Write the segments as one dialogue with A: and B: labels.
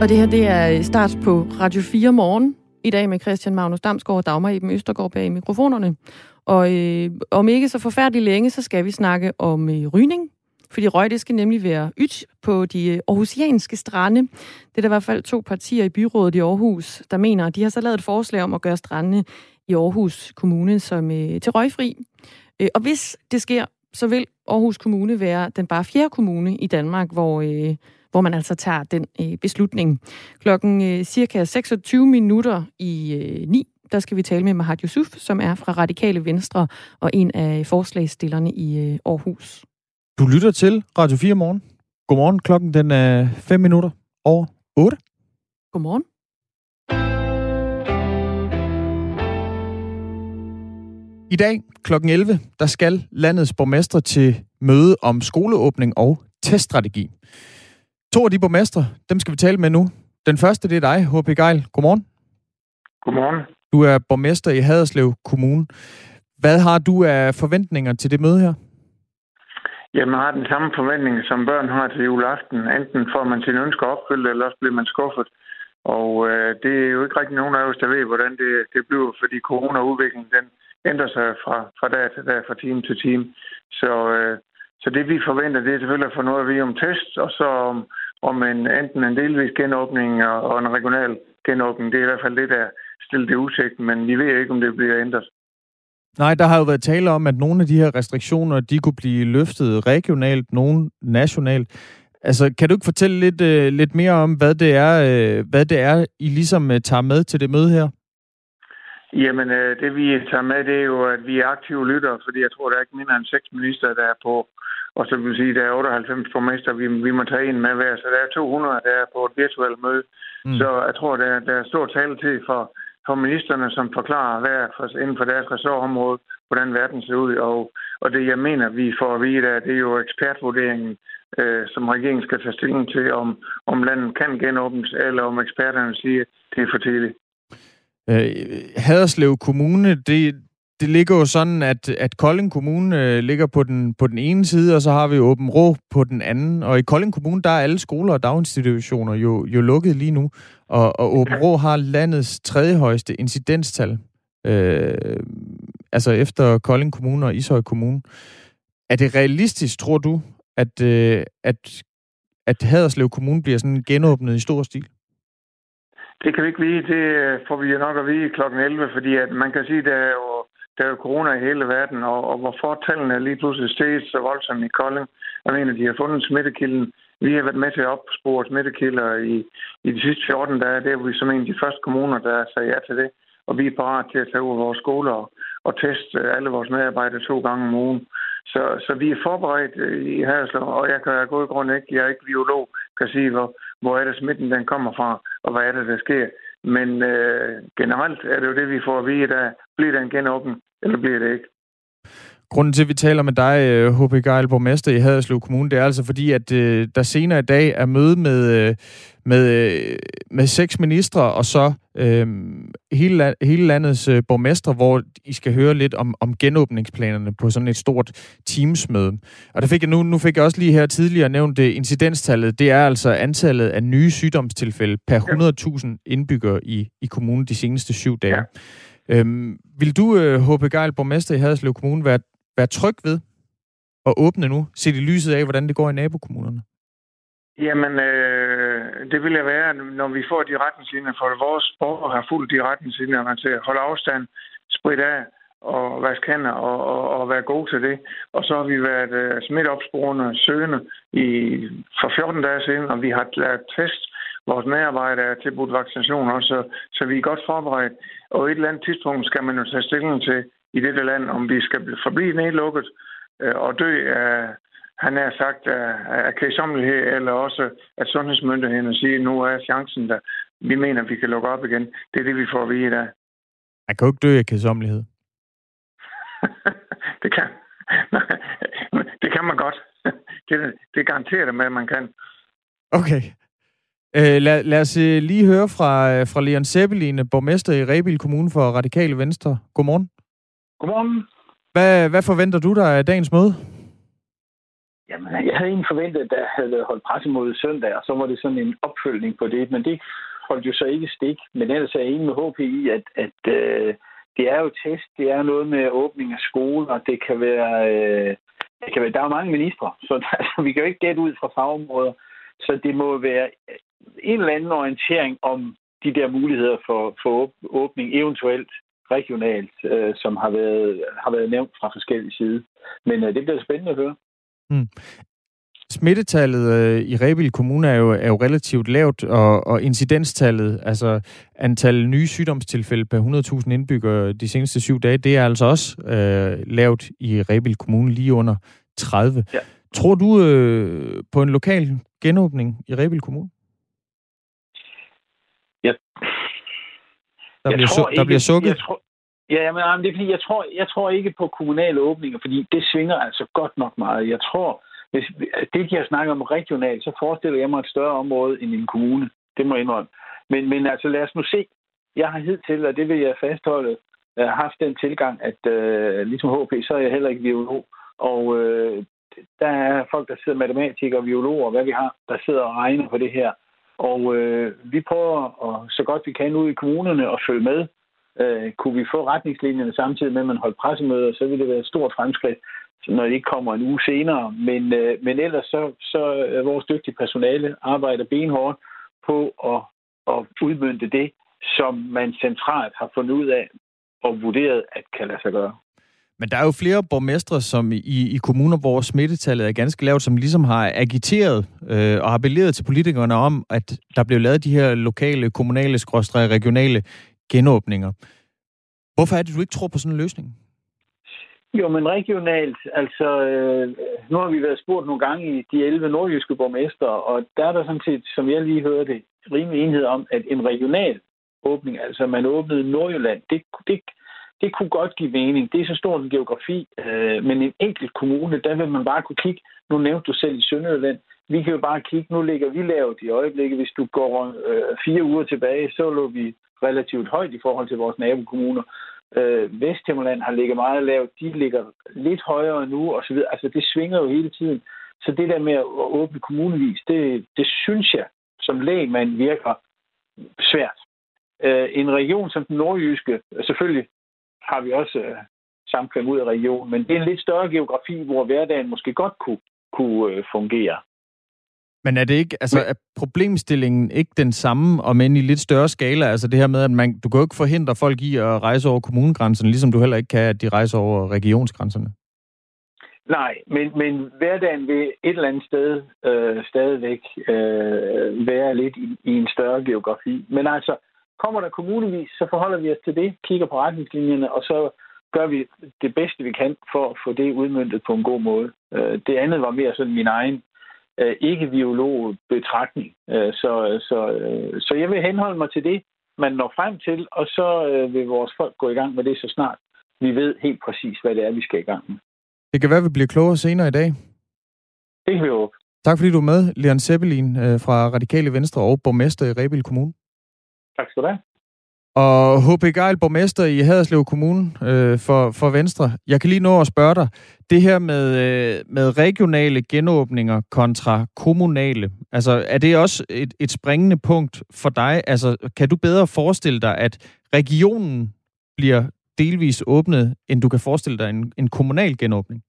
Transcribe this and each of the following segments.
A: Og det her, det er start på Radio 4 morgen. I dag med Christian Magnus Damsgaard og Dagmar Eben Østergaard bag mikrofonerne. Og øh, om ikke så forfærdeligt længe, så skal vi snakke om øh, rygning. Fordi røg, det skal nemlig være ydt på de øh, aarhusianske strande. Det er der i hvert fald to partier i byrådet i Aarhus, der mener, de har så lavet et forslag om at gøre strandene i Aarhus Kommune som øh, til røgfri. Øh, og hvis det sker, så vil Aarhus Kommune være den bare fjerde kommune i Danmark, hvor, øh, hvor man altså tager den øh, beslutning. Klokken øh, cirka 26 minutter i øh, 9, der skal vi tale med Mahad Yusuf, som er fra Radikale Venstre og en af forslagsstillerne i øh, Aarhus.
B: Du lytter til Radio 4 morgen. Godmorgen, klokken den er 5 minutter over 8.
A: Godmorgen.
B: I dag kl. 11, der skal landets borgmester til møde om skoleåbning og teststrategi. To af de borgmestre, dem skal vi tale med nu. Den første, det er dig, H.P. Geil. Godmorgen.
C: Godmorgen.
B: Du er borgmester i Haderslev Kommune. Hvad har du af forventninger til det møde her?
C: Jamen, man har den samme forventning, som børn har til juleaften. Enten får man sine ønsker opfyldt, eller også bliver man skuffet. Og øh, det er jo ikke rigtig nogen af os, der ved, hvordan det, det bliver, fordi corona-udviklingen den ændrer sig fra, fra dag til dag, fra time til time. Så, øh, så det vi forventer, det er selvfølgelig at få noget at vide om test, og så om, om en, enten en delvis genåbning og, og en regional genåbning. Det er i hvert fald det, der stillet det udsigt, men vi ved ikke, om det bliver ændret.
B: Nej, der har jo været tale om, at nogle af de her restriktioner, de kunne blive løftet regionalt, nogle nationalt. Altså, kan du ikke fortælle lidt, uh, lidt mere om, hvad det er, uh, hvad det er, I ligesom uh, tager med til det møde her?
C: Jamen, øh, det vi tager med, det er jo, at vi er aktive lyttere, fordi jeg tror, der er ikke mindre end seks minister, der er på. Og så vil sige, der er 98 borgmester, vi, vi må tage en med hver, så der er 200, der er på et virtuelt møde. Mm. Så jeg tror, der, der er stor taletid for, for ministerne, som forklarer hver for, inden for deres ressortområde, hvordan verden ser ud. Og, og det, jeg mener, vi får at vide, det er jo ekspertvurderingen, øh, som regeringen skal tage stilling til, om, om landet kan genåbnes, eller om eksperterne siger, at det er for tidligt.
B: Øh, Haderslev Kommune, det, det ligger jo sådan, at, at Kolding Kommune øh, ligger på den, på den ene side, og så har vi Åben Rå på den anden. Og i Kolding Kommune, der er alle skoler og daginstitutioner jo, jo lukket lige nu. Og, og Åben Rå har landets tredje højeste incidenstal. Øh, altså efter Kolding Kommune og Ishøj Kommune. Er det realistisk, tror du, at, øh, at, at Haderslev Kommune bliver sådan genåbnet i stor stil?
C: Det kan vi ikke vide. Det øh, får vi jo nok at vide kl. 11, fordi at man kan sige, at der er jo, der er jo corona i hele verden, og, og hvorfor tallene lige pludselig steget så voldsomt i Kolding. Jeg mener, de har fundet smittekilden. Vi har været med til at opspore smittekilder i, i de sidste 14 dage. Det er vi som en af de første kommuner, der sagde ja til det. Og vi er parat til at tage ud af vores skoler og, og teste alle vores medarbejdere to gange om ugen. Så, så vi er forberedt øh, i Haderslev, og jeg kan af god grund ikke, jeg er ikke biolog, kan sige, hvor, hvor er det smitten den kommer fra, og hvad er det, der sker. Men øh, generelt er det jo det, vi får at vide, der bliver den genåben, eller bliver det ikke.
B: Grunden til, at vi taler med dig, H.P. Øh, Geil, borgmester i Haderslev Kommune, det er altså fordi, at øh, der senere i dag er møde med, øh, med, øh, med seks ministre, og så øh, hele, hele landets øh, borgmestre, hvor I skal høre lidt om, om genåbningsplanerne på sådan et stort teamsmøde. Og der fik jeg nu, nu fik jeg også lige her tidligere nævnt det incidenstallet. Det er altså antallet af nye sygdomstilfælde per 100.000 indbyggere i, i kommunen de seneste syv dage. Ja. Øhm, vil du, H.P. Øh, Geil, borgmester i Haderslev Kommune, være, være tryg ved at åbne nu, set i lyset af, hvordan det går i nabokommunerne?
C: Jamen, øh, det vil jeg være, når vi får de retningslinjer, for vores borgere har fuldt de retningslinjer, man til at holde afstand, spritte af og vaske hænder og, og, og være gode til det. Og så har vi været øh, smitteopsporende søgende i, for 14 dage siden, og vi har lavet test. Vores medarbejdere er tilbudt vaccination også, så, så vi er godt forberedt. Og et eller andet tidspunkt skal man jo tage stilling til i dette land, om vi skal forblive nedlukket øh, og dø af han er sagt af kedsommelighed, eller også at sundhedsmyndighederne siger, at nu er chancen der. Vi mener, at vi kan lukke op igen. Det er det, vi får at vide i dag.
B: Man kan jo ikke dø af kedsommelighed.
C: det kan. det kan man godt. det, det garanterer med, at man kan.
B: Okay. Øh, lad, lad os øh, lige høre fra, øh, fra Leon Seppeline, borgmester i Rebil Kommune for Radikale Venstre. Godmorgen.
D: Godmorgen.
B: Hvad, hvad forventer du dig af dagens møde?
D: Ja, Jamen, jeg havde egentlig forventet, at der havde været holdt pressemøde søndag, og så var det sådan en opfølgning på det, men det holdt jo så ikke stik. Men ellers er jeg enig med HP i, at, at øh, det er jo test, det er noget med åbning af skoler, det kan være... Øh, det kan være, der er mange ministre, så altså, vi kan jo ikke gætte ud fra fagområder. Så det må være en eller anden orientering om de der muligheder for, for åbning, eventuelt regionalt, øh, som har været, har været nævnt fra forskellige sider. Men øh, det bliver spændende at høre. Mm.
B: Smittetallet øh, i Rebild Kommune er jo, er jo relativt lavt, og, og incidenstallet, altså antal nye sygdomstilfælde per 100.000 indbyggere de seneste syv dage, det er altså også øh, lavt i Rebild Kommune, lige under 30. Ja. Tror du øh, på en lokal genåbning i Rebild Kommune?
D: Ja.
B: Der, bliver, tror der bliver sukket? Jeg tror,
D: ja, men det er fordi, jeg tror, jeg tror ikke på kommunale åbninger, fordi det svinger altså godt nok meget. Jeg tror, hvis det, jeg snakker om regionalt, så forestiller jeg mig et større område end en kommune. Det må jeg indrømme. Men, men altså, lad os nu se. Jeg har hidtil, og det vil jeg fastholde, øh, haft den tilgang, at uh, ligesom HP, så er jeg heller ikke biolog. Og uh, der er folk, der sidder matematikere, biologer, hvad vi har, der sidder og regner på det her. Og øh, vi prøver at, så godt vi kan ud i kommunerne og følge med. Øh, kunne vi få retningslinjerne samtidig med, at man holdt pressemøder, så ville det være et stort fremskridt når det ikke kommer en uge senere. Men, øh, men ellers så, så er vores dygtige personale arbejder benhårdt på at, at udmynde det, som man centralt har fundet ud af og vurderet, at kan lade sig gøre.
B: Men der er jo flere borgmestre som i, i kommuner, hvor smittetallet er ganske lavt, som ligesom har agiteret øh, og appelleret til politikerne om, at der blev lavet de her lokale, kommunale, skråstrej, regionale genåbninger. Hvorfor er det, du ikke tror på sådan en løsning?
D: Jo, men regionalt, altså, øh, nu har vi været spurgt nogle gange i de 11 nordjyske borgmester, og der er der sådan set, som jeg lige hørte, rimelig enhed om, at en regional åbning, altså man åbnede Nordjylland, det, det, det kunne godt give mening. Det er så stor en geografi, øh, men en enkelt kommune, der vil man bare kunne kigge. Nu nævnte du selv i Sønderjylland. Vi kan jo bare kigge, nu ligger vi lavt i øjeblikket. Hvis du går øh, fire uger tilbage, så lå vi relativt højt i forhold til vores nabokommuner. Øh, Vesthimmerland har ligget meget lavt, de ligger lidt højere nu, og så videre. Altså, det svinger jo hele tiden. Så det der med at åbne kommunevis, det, det synes jeg som lægmand virker svært. Øh, en region som den nordjyske, selvfølgelig har vi også øh, samkvem ud af regionen, men det er en lidt større geografi, hvor hverdagen måske godt kunne, kunne øh, fungere.
B: Men er det ikke, altså er problemstillingen ikke den samme, og men i lidt større skala? Altså det her med, at man, du kan jo ikke forhindre folk i at rejse over kommunegrænserne, ligesom du heller ikke kan, at de rejser over regionsgrænserne.
D: Nej, men, men hverdagen vil et eller andet sted øh, stadigvæk øh, være lidt i, i en større geografi. Men altså, kommer der kommunevis, så forholder vi os til det, kigger på retningslinjerne, og så gør vi det bedste, vi kan for at få det udmyndtet på en god måde. Øh, det andet var mere sådan min egen øh, ikke-biolog-betragtning. Øh, så, så, så jeg vil henholde mig til det, man når frem til, og så vil vores folk gå i gang med det så snart vi ved helt præcis, hvad det er, vi skal i gang med.
B: Det kan være, vi bliver klogere senere i dag.
D: Det kan vi håbe.
B: Tak fordi du er med, Leon Seppelin fra Radikale Venstre og borgmester i Rebild Kommune.
D: Tak skal du have.
B: Og H.P. Geil, borgmester i Haderslev Kommune øh, for, for Venstre. Jeg kan lige nå at spørge dig. Det her med, øh, med regionale genåbninger kontra kommunale, altså er det også et, et springende punkt for dig? Altså kan du bedre forestille dig, at regionen bliver delvis åbnet, end du kan forestille dig en, en kommunal genåbning?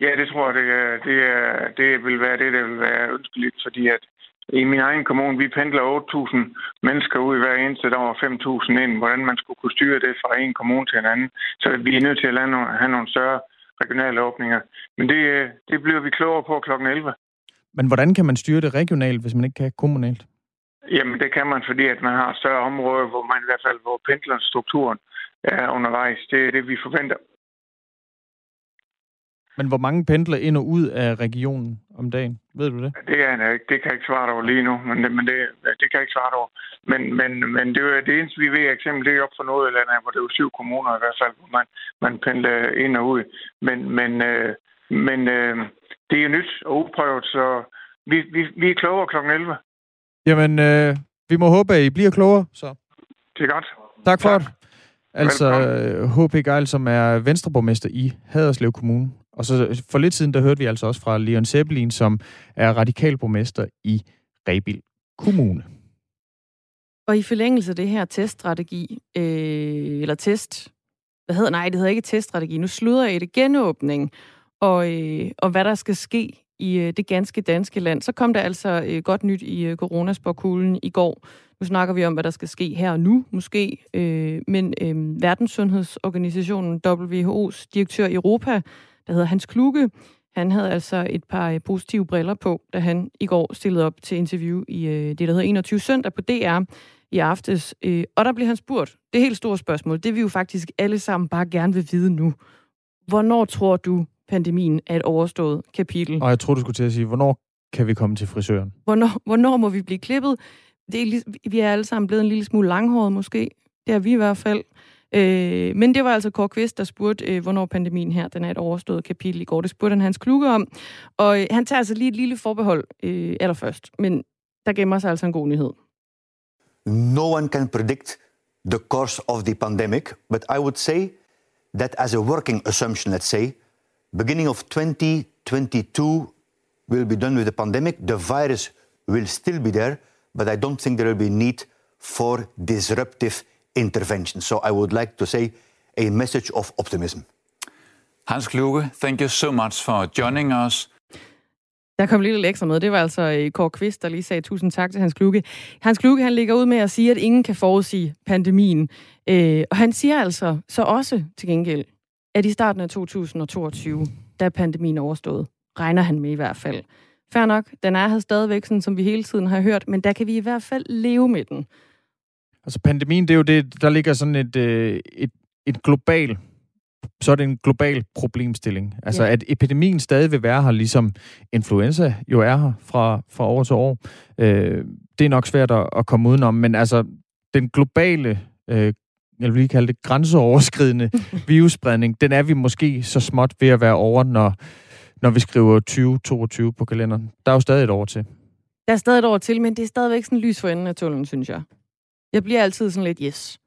C: Ja, det tror jeg, det, det, det vil være det, der vil være ønskeligt, fordi at i min egen kommune, vi pendler 8.000 mennesker ud hver eneste dag og 5.000 ind. Hvordan man skulle kunne styre det fra en kommune til en anden. Så vi er nødt til at have nogle større regionale åbninger. Men det, det bliver vi klogere på kl. 11.
B: Men hvordan kan man styre det regionalt, hvis man ikke kan kommunalt?
C: Jamen, det kan man, fordi at man har større områder, hvor man i hvert fald, hvor pendlerstrukturen er undervejs. Det er det, vi forventer.
B: Men hvor mange pendler ind og ud af regionen om dagen? Ved du det?
C: Det, er, ikke. det kan jeg ikke svare over lige nu, men, det, men det, det kan jeg ikke svare over. Men, men, men det, er det eneste, vi ved eksempel, det er op for Nordjylland, hvor det er syv kommuner i hvert fald, hvor man, man pendler ind og ud. Men, men, øh, men øh, det er nyt og uprøvet, så vi, vi, vi er klogere kl. 11.
B: Jamen, øh, vi må håbe, at I bliver klogere, så.
C: Det er godt.
B: Tak for tak. det. Altså H.P. Geil, som er venstreborgmester i Haderslev Kommune, og så øh, for lidt siden, der hørte vi altså også fra Leon Seppelin, som er radikalborgmester i Rebild Kommune.
A: Og i forlængelse af det her teststrategi, øh, eller test, hvad hedder, nej, det hedder ikke teststrategi, nu slutter jeg det, genåbning, og, øh, og hvad der skal ske i øh, det ganske danske land, så kom der altså øh, godt nyt i øh, coronaspåkuglen i går. Nu snakker vi om, hvad der skal ske her og nu, måske, øh, men øh, Verdenssundhedsorganisationen WHO's direktør i Europa, der hedder Hans Kluge, han havde altså et par øh, positive briller på, da han i går stillede op til interview i øh, det, der hedder 21 søndag på DR i aftes. Øh, og der blev han spurgt, det helt store spørgsmål, det vi jo faktisk alle sammen bare gerne vil vide nu. Hvornår tror du, pandemien er et overstået kapitel?
B: Og jeg tror, du skulle til at sige, hvornår kan vi komme til frisøren?
A: Hvornår, hvornår må vi blive klippet? Det er, vi er alle sammen blevet en lille smule langhåret måske. Det er vi i hvert fald. Øh, men det var altså Kåre Kvist, der spurgte, øh, hvornår pandemien her den er et overstået kapitel i går. Det spurgte han Hans Kluge om. Og øh, han tager altså lige et lille forbehold øh, allerførst. Men der gemmer sig altså en god nyhed.
E: No one can predict the course of the pandemic, but I would say that as a working assumption, let's say, beginning of 2022 will be done with the pandemic. The virus will still be there, but I don't think there will be need for disruptive intervention. So I would like to say a message of optimism.
F: Hans Kluge, thank you so much for joining us.
A: Der kom lidt ekstra med. Det var altså øh, Kåre Kvist, der lige sagde tusind tak til Hans Kluge. Hans Kluge, han ligger ud med at sige, at ingen kan forudsige pandemien. Øh, og han siger altså så også til gengæld, at i starten af 2022, da pandemien overstået, regner han med i hvert fald. Fær nok, den er her stadigvæk, sådan, som vi hele tiden har hørt, men der kan vi i hvert fald leve med den.
B: Altså pandemien, det er jo det, der ligger sådan et, øh, et, et global, så er det en global problemstilling. Altså ja. at epidemien stadig vil være her, ligesom influenza jo er her fra, fra år til år. Øh, det er nok svært at, at komme udenom, men altså den globale øh, jeg vil lige kalde det, grænseoverskridende virusspredning, den er vi måske så småt ved at være over, når, når vi skriver 2022 på kalenderen. Der er jo stadig et år til.
A: Der er stadig et år til, men det er stadigvæk sådan lys for enden af tunnelen, synes jeg. Jeg bliver altid sådan lidt, yes,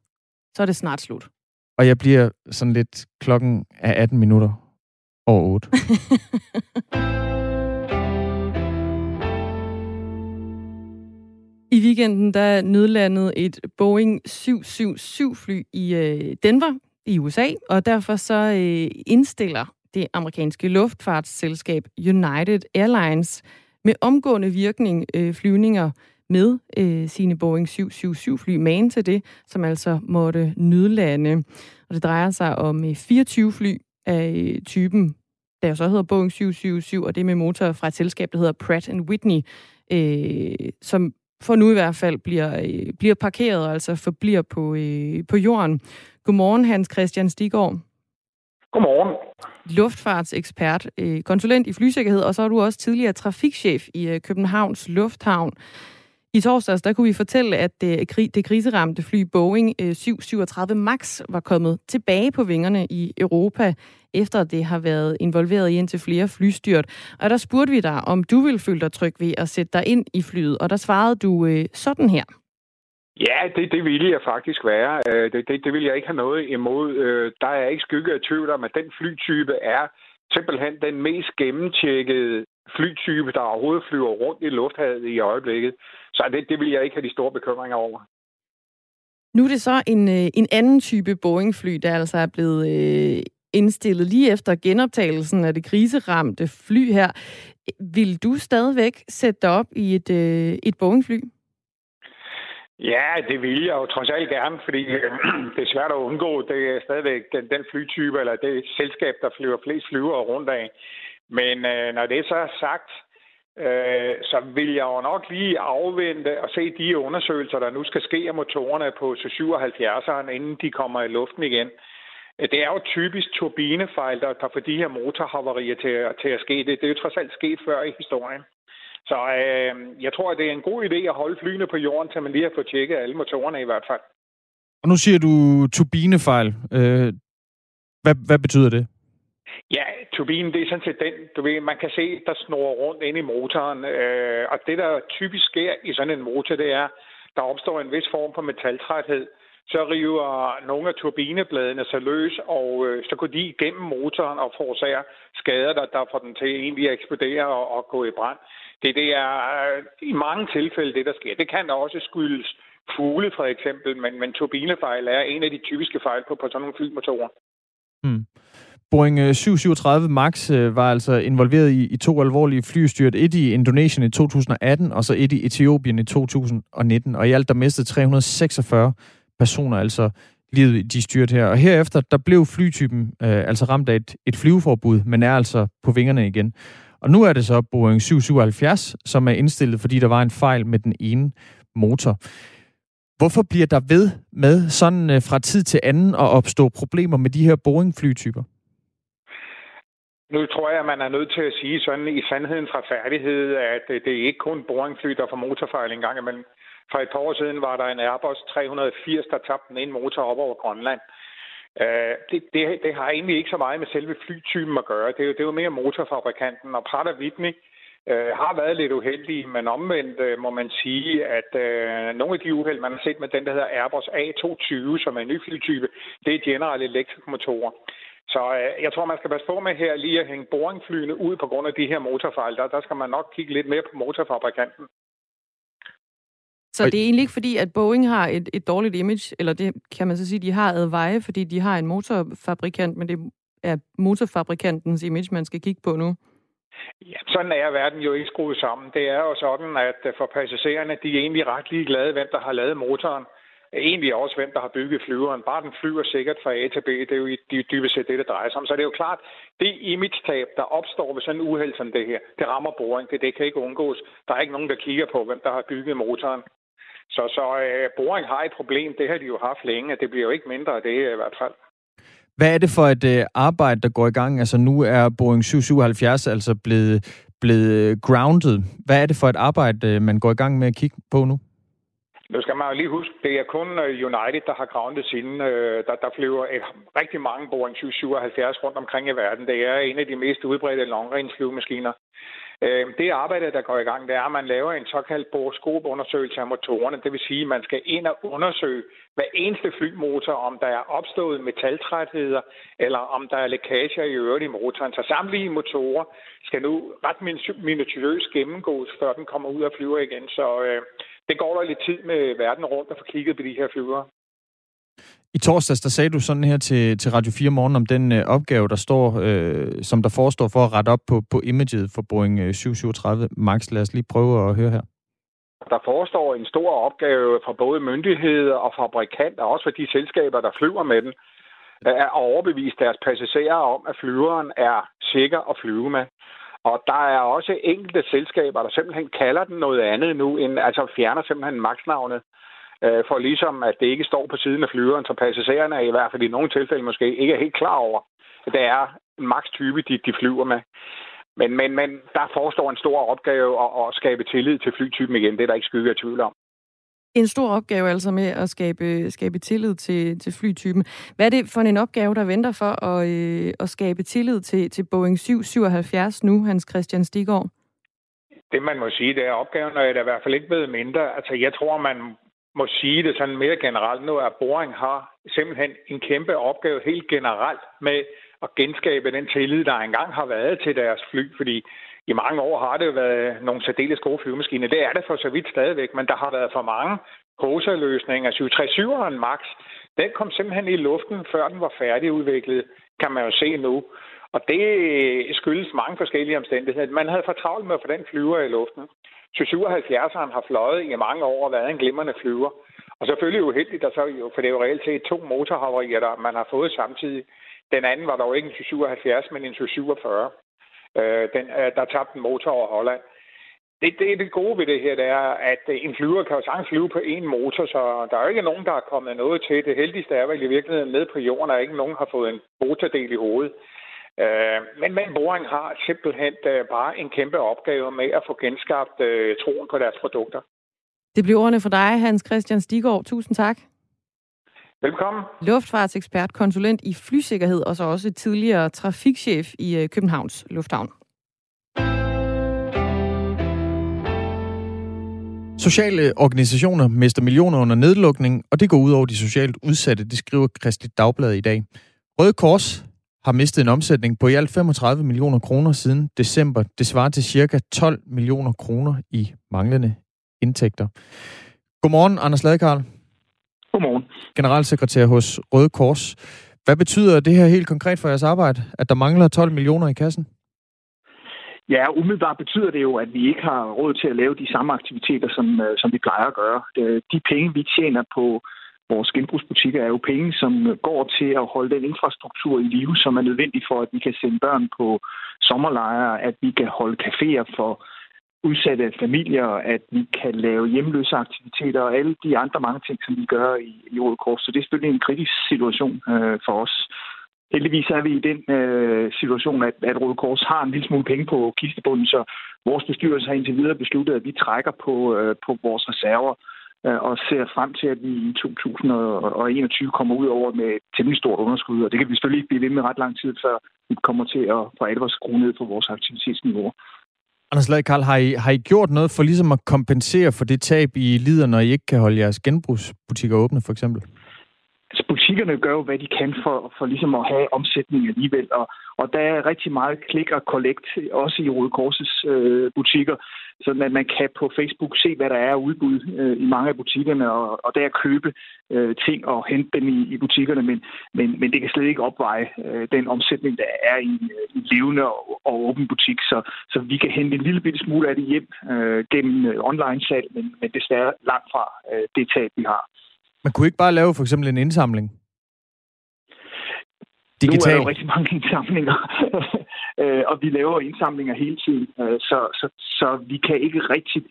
A: så er det snart slut.
B: Og jeg bliver sådan lidt, klokken er 18 minutter over 8.
A: I weekenden der nødlandede et Boeing 777-fly i øh, Denver i USA, og derfor så øh, indstiller det amerikanske luftfartsselskab United Airlines med omgående virkning øh, flyvninger med øh, sine Boeing 777-fly, man til det, som altså måtte nødlande. Og det drejer sig om øh, 24 fly af øh, typen, der så hedder Boeing 777, og det med motor fra et selskab, der hedder Pratt Whitney, øh, som for nu i hvert fald bliver, øh, bliver parkeret og altså forbliver på, øh, på jorden. Godmorgen, Hans Christian Stigård.
G: Godmorgen.
A: Luftfartsekspert, øh, konsulent i flysikkerhed, og så er du også tidligere trafikchef i øh, Københavns Lufthavn. I torsdags der kunne vi fortælle, at det, det kriseramte fly Boeing øh, 737 MAX var kommet tilbage på vingerne i Europa, efter det har været involveret i indtil flere flystyrt. Og der spurgte vi dig, om du ville føle dig tryg ved at sætte dig ind i flyet, og der svarede du øh, sådan her.
G: Ja, det, det ville jeg faktisk være. Øh, det, det, det vil jeg ikke have noget imod. Øh, der er ikke skygge af tvivl om, at den flytype er simpelthen den mest gennemtjekkede flytype, der overhovedet flyver rundt i lufthavet i øjeblikket. Så det, det vil jeg ikke have de store bekymringer over.
A: Nu er det så en, øh, en anden type Boeing-fly, der altså er blevet øh, indstillet lige efter genoptagelsen af det kriseramte fly her. Vil du stadigvæk sætte dig op i et, øh, et Boeing-fly?
G: Ja, det vil jeg jo trods alt gerne, fordi øh, det er svært at undgå. Det er stadigvæk den, den flytype, eller det selskab, der flyver flest flyver rundt af. Men øh, når det så er sagt, øh, så vil jeg jo nok lige afvente og se de undersøgelser, der nu skal ske af motorerne på 77'eren, inden de kommer i luften igen. Øh, det er jo typisk turbinefejl, der, der får de her motorhavarier til, til at ske. Det, det er jo trods alt sket før i historien. Så øh, jeg tror, at det er en god idé at holde flyene på jorden, til man lige har fået tjekket alle motorerne i hvert fald.
B: Og nu siger du turbinefejl. Øh, hvad, hvad betyder det?
G: Ja, turbinen, det er sådan set den, du ved, man kan se, der snor rundt inde i motoren. Øh, og det, der typisk sker i sådan en motor, det er, der opstår en vis form for metaltræthed, så river nogle af turbinebladene sig løs, og øh, så går de igennem motoren og forårsager skader, der, der får den til egentlig at eksplodere og, og gå i brand. Det, det er øh, i mange tilfælde det, der sker. Det kan også skyldes fugle for eksempel, men, men turbinefejl er en af de typiske fejl på, på sådan nogle flymotorer.
B: Hmm. Boeing øh, 737 MAX øh, var altså involveret i, i to alvorlige flystyrt. Et i Indonesien i 2018, og så et i Etiopien i 2019. Og i alt der mistede 346 personer altså livet i de styrt her. Og herefter, der blev flytypen øh, altså ramt af et, et flyveforbud, men er altså på vingerne igen. Og nu er det så Boeing 777, som er indstillet, fordi der var en fejl med den ene motor. Hvorfor bliver der ved med sådan øh, fra tid til anden at opstå problemer med de her Boeing-flytyper?
G: Nu tror jeg, at man er nødt til at sige sådan i sandhedens retfærdighed, at det er ikke kun boringfly, der får motorfejl en gang imellem. For et par år siden var der en Airbus 380, der tabte en motor op over Grønland. Øh, det, det, det har egentlig ikke så meget med selve flytypen at gøre. Det er jo, det er jo mere motorfabrikanten. Og Pratt Whitney øh, har været lidt uheldige, men omvendt øh, må man sige, at øh, nogle af de uheld, man har set med den, der hedder Airbus A220, som er en ny flytype, det er General Electric motorer. Så uh, jeg tror, man skal passe på med her lige at hænge boringflyene ud på grund af de her motorfejl. Der, der skal man nok kigge lidt mere på motorfabrikanten.
A: Så det er egentlig ikke fordi, at Boeing har et, et dårligt image, eller det kan man så sige, de har adveje, fordi de har en motorfabrikant, men det er motorfabrikantens image, man skal kigge på nu.
G: Ja, sådan er verden jo ikke skruet sammen. Det er jo sådan, at for passagererne, de er egentlig ret ligeglade, hvem der har lavet motoren. Egentlig også, hvem der har bygget flyveren. Bare den flyver sikkert fra A til B, det er jo dybest set det, der drejer sig om. Så det er jo klart, det image-tab, der opstår ved sådan en uheld som det her, det rammer Boeing. Det, det kan ikke undgås. Der er ikke nogen, der kigger på, hvem der har bygget motoren. Så, så øh, Boring har et problem. Det har de jo haft længe. Det bliver jo ikke mindre af det i hvert fald.
B: Hvad er det for et øh, arbejde, der går i gang? Altså nu er Boeing 777 altså blevet, blevet øh, grounded. Hvad er det for et arbejde, øh, man går i gang med at kigge på nu?
G: Nu skal man jo lige huske, det er kun øh, United, der har grounded sine. Øh, der, der flyver et, rigtig mange Boeing 777 rundt omkring i verden. Det er en af de mest udbredte long range flyvemaskiner. Øh, det arbejde, der går i gang, det er, at man laver en såkaldt boroskopundersøgelse af motorerne. Det vil sige, at man skal ind og undersøge hver eneste flymotor, om der er opstået metaltrætheder, eller om der er lækager i øvrigt i motoren. Så samtlige motorer skal nu ret minutiøst gennemgås, før den kommer ud og flyver igen. Så øh, det går der lidt tid med verden rundt og få kigget på de her flyvere.
B: I torsdags, der sagde du sådan her til, til Radio 4 Morgen om den øh, opgave, der står, øh, som der forestår for at rette op på, på imaget for Boeing 737 øh, MAX. Lad os lige prøve at høre her.
G: Der forestår en stor opgave for både myndigheder og fabrikanter, og også for de selskaber, der flyver med den, at overbevise deres passagerer om, at flyveren er sikker at flyve med. Og der er også enkelte selskaber, der simpelthen kalder den noget andet nu, end, altså fjerner simpelthen maksnavnet øh, for ligesom, at det ikke står på siden af flyveren, så passagererne er i hvert fald i nogle tilfælde måske ikke er helt klar over, at det er en maks-type, de, de flyver med. Men, men, men der forestår en stor opgave at, at skabe tillid til flytypen igen. Det er der ikke skygge af tvivl om.
A: En stor opgave altså med at skabe, skabe tillid til, til flytypen. Hvad er det for en opgave, der venter for at, øh, at skabe tillid til, til Boeing 777 nu, Hans Christian Stigård?
G: Det man må sige, det er, at opgaven er i hvert fald ikke blevet mindre. Altså jeg tror, man må sige det sådan mere generelt nu, at Boring har simpelthen en kæmpe opgave helt generelt med at genskabe den tillid, der engang har været til deres fly, fordi i mange år har det været nogle særdeles gode flyvemaskiner. Det er det for så vidt stadigvæk, men der har været for mange poserløsninger. 737'eren Max, den kom simpelthen i luften, før den var færdigudviklet, kan man jo se nu. Og det skyldes mange forskellige omstændigheder. Man havde for travlt med at få den flyver i luften. 77'eren har fløjet i mange år og været en glimrende flyver. Og selvfølgelig uheldigt, der så jo, for det er jo reelt set to motorhaverier, der man har fået samtidig. Den anden var dog ikke en 77, men en 747. Øh, den, øh, der tabte en motor over Holland. Det, det det gode ved det her, det er, at øh, en flyver kan jo sagtens flyve på én motor, så der er jo ikke nogen, der er kommet noget til. Det heldigste er vel i virkeligheden ned på jorden, at ikke nogen har fået en motordel i hovedet. Øh, men, men Boring har simpelthen øh, bare en kæmpe opgave med at få genskabt øh, troen på deres produkter.
A: Det bliver ordene for dig, Hans Christian Stigård. Tusind tak.
G: Velkommen.
A: Luftfartsekspert, konsulent i flysikkerhed og så også tidligere trafikchef i øh, Københavns Lufthavn.
B: Sociale organisationer mister millioner under nedlukning, og det går ud over de socialt udsatte, det skriver Kristelig Dagblad i dag. Røde Kors har mistet en omsætning på i alt 35 millioner kroner siden december. Det svarer til cirka 12 millioner kroner i manglende indtægter. Godmorgen, Anders Ladekarl.
H: Godmorgen.
B: Generalsekretær hos Røde Kors. Hvad betyder det her helt konkret for jeres arbejde, at der mangler 12 millioner i kassen?
H: Ja, umiddelbart betyder det jo, at vi ikke har råd til at lave de samme aktiviteter, som, øh, som vi plejer at gøre. De penge, vi tjener på vores genbrugsbutikker, er jo penge, som går til at holde den infrastruktur i live, som er nødvendig for, at vi kan sende børn på sommerlejre, at vi kan holde caféer for udsatte familier, at vi kan lave hjemløse aktiviteter og alle de andre mange ting, som vi gør i, i Røde Kors. Så det er selvfølgelig en kritisk situation øh, for os. Heldigvis er vi i den øh, situation, at, at Røde Kors har en lille smule penge på kistebunden, så vores bestyrelse har indtil videre besluttet, at vi trækker på, øh, på vores reserver øh, og ser frem til, at vi i 2021 kommer ud over med et temmelig stort underskud. Og det kan vi selvfølgelig ikke blive ved med ret lang tid, før vi kommer til at for alvor skrue ned på vores aktivitetsniveau.
B: Anders Karl, har I, har I gjort noget for ligesom at kompensere for det tab, I lider, når I ikke kan holde jeres genbrugsbutikker åbne, for eksempel?
H: Altså, butikkerne gør jo, hvad de kan for, for ligesom at have omsætning alligevel, og, og der er rigtig meget klik og collect, også i Røde Korsets øh, butikker, sådan at man kan på Facebook se, hvad der er udbud øh, i mange af butikkerne, og, og der købe øh, ting og hente dem i, i butikkerne, men, men, men det kan slet ikke opveje øh, den omsætning, der er i en øh, levende og, og åben butik, så, så vi kan hente en lille bitte smule af det hjem øh, gennem øh, online-salg, men, men desværre langt fra øh, det tab, vi har.
B: Man kunne ikke bare lave for eksempel en indsamling?
H: Digital. Nu er der jo rigtig mange indsamlinger, øh, og vi laver indsamlinger hele tiden, øh, så, så, så vi kan ikke rigtig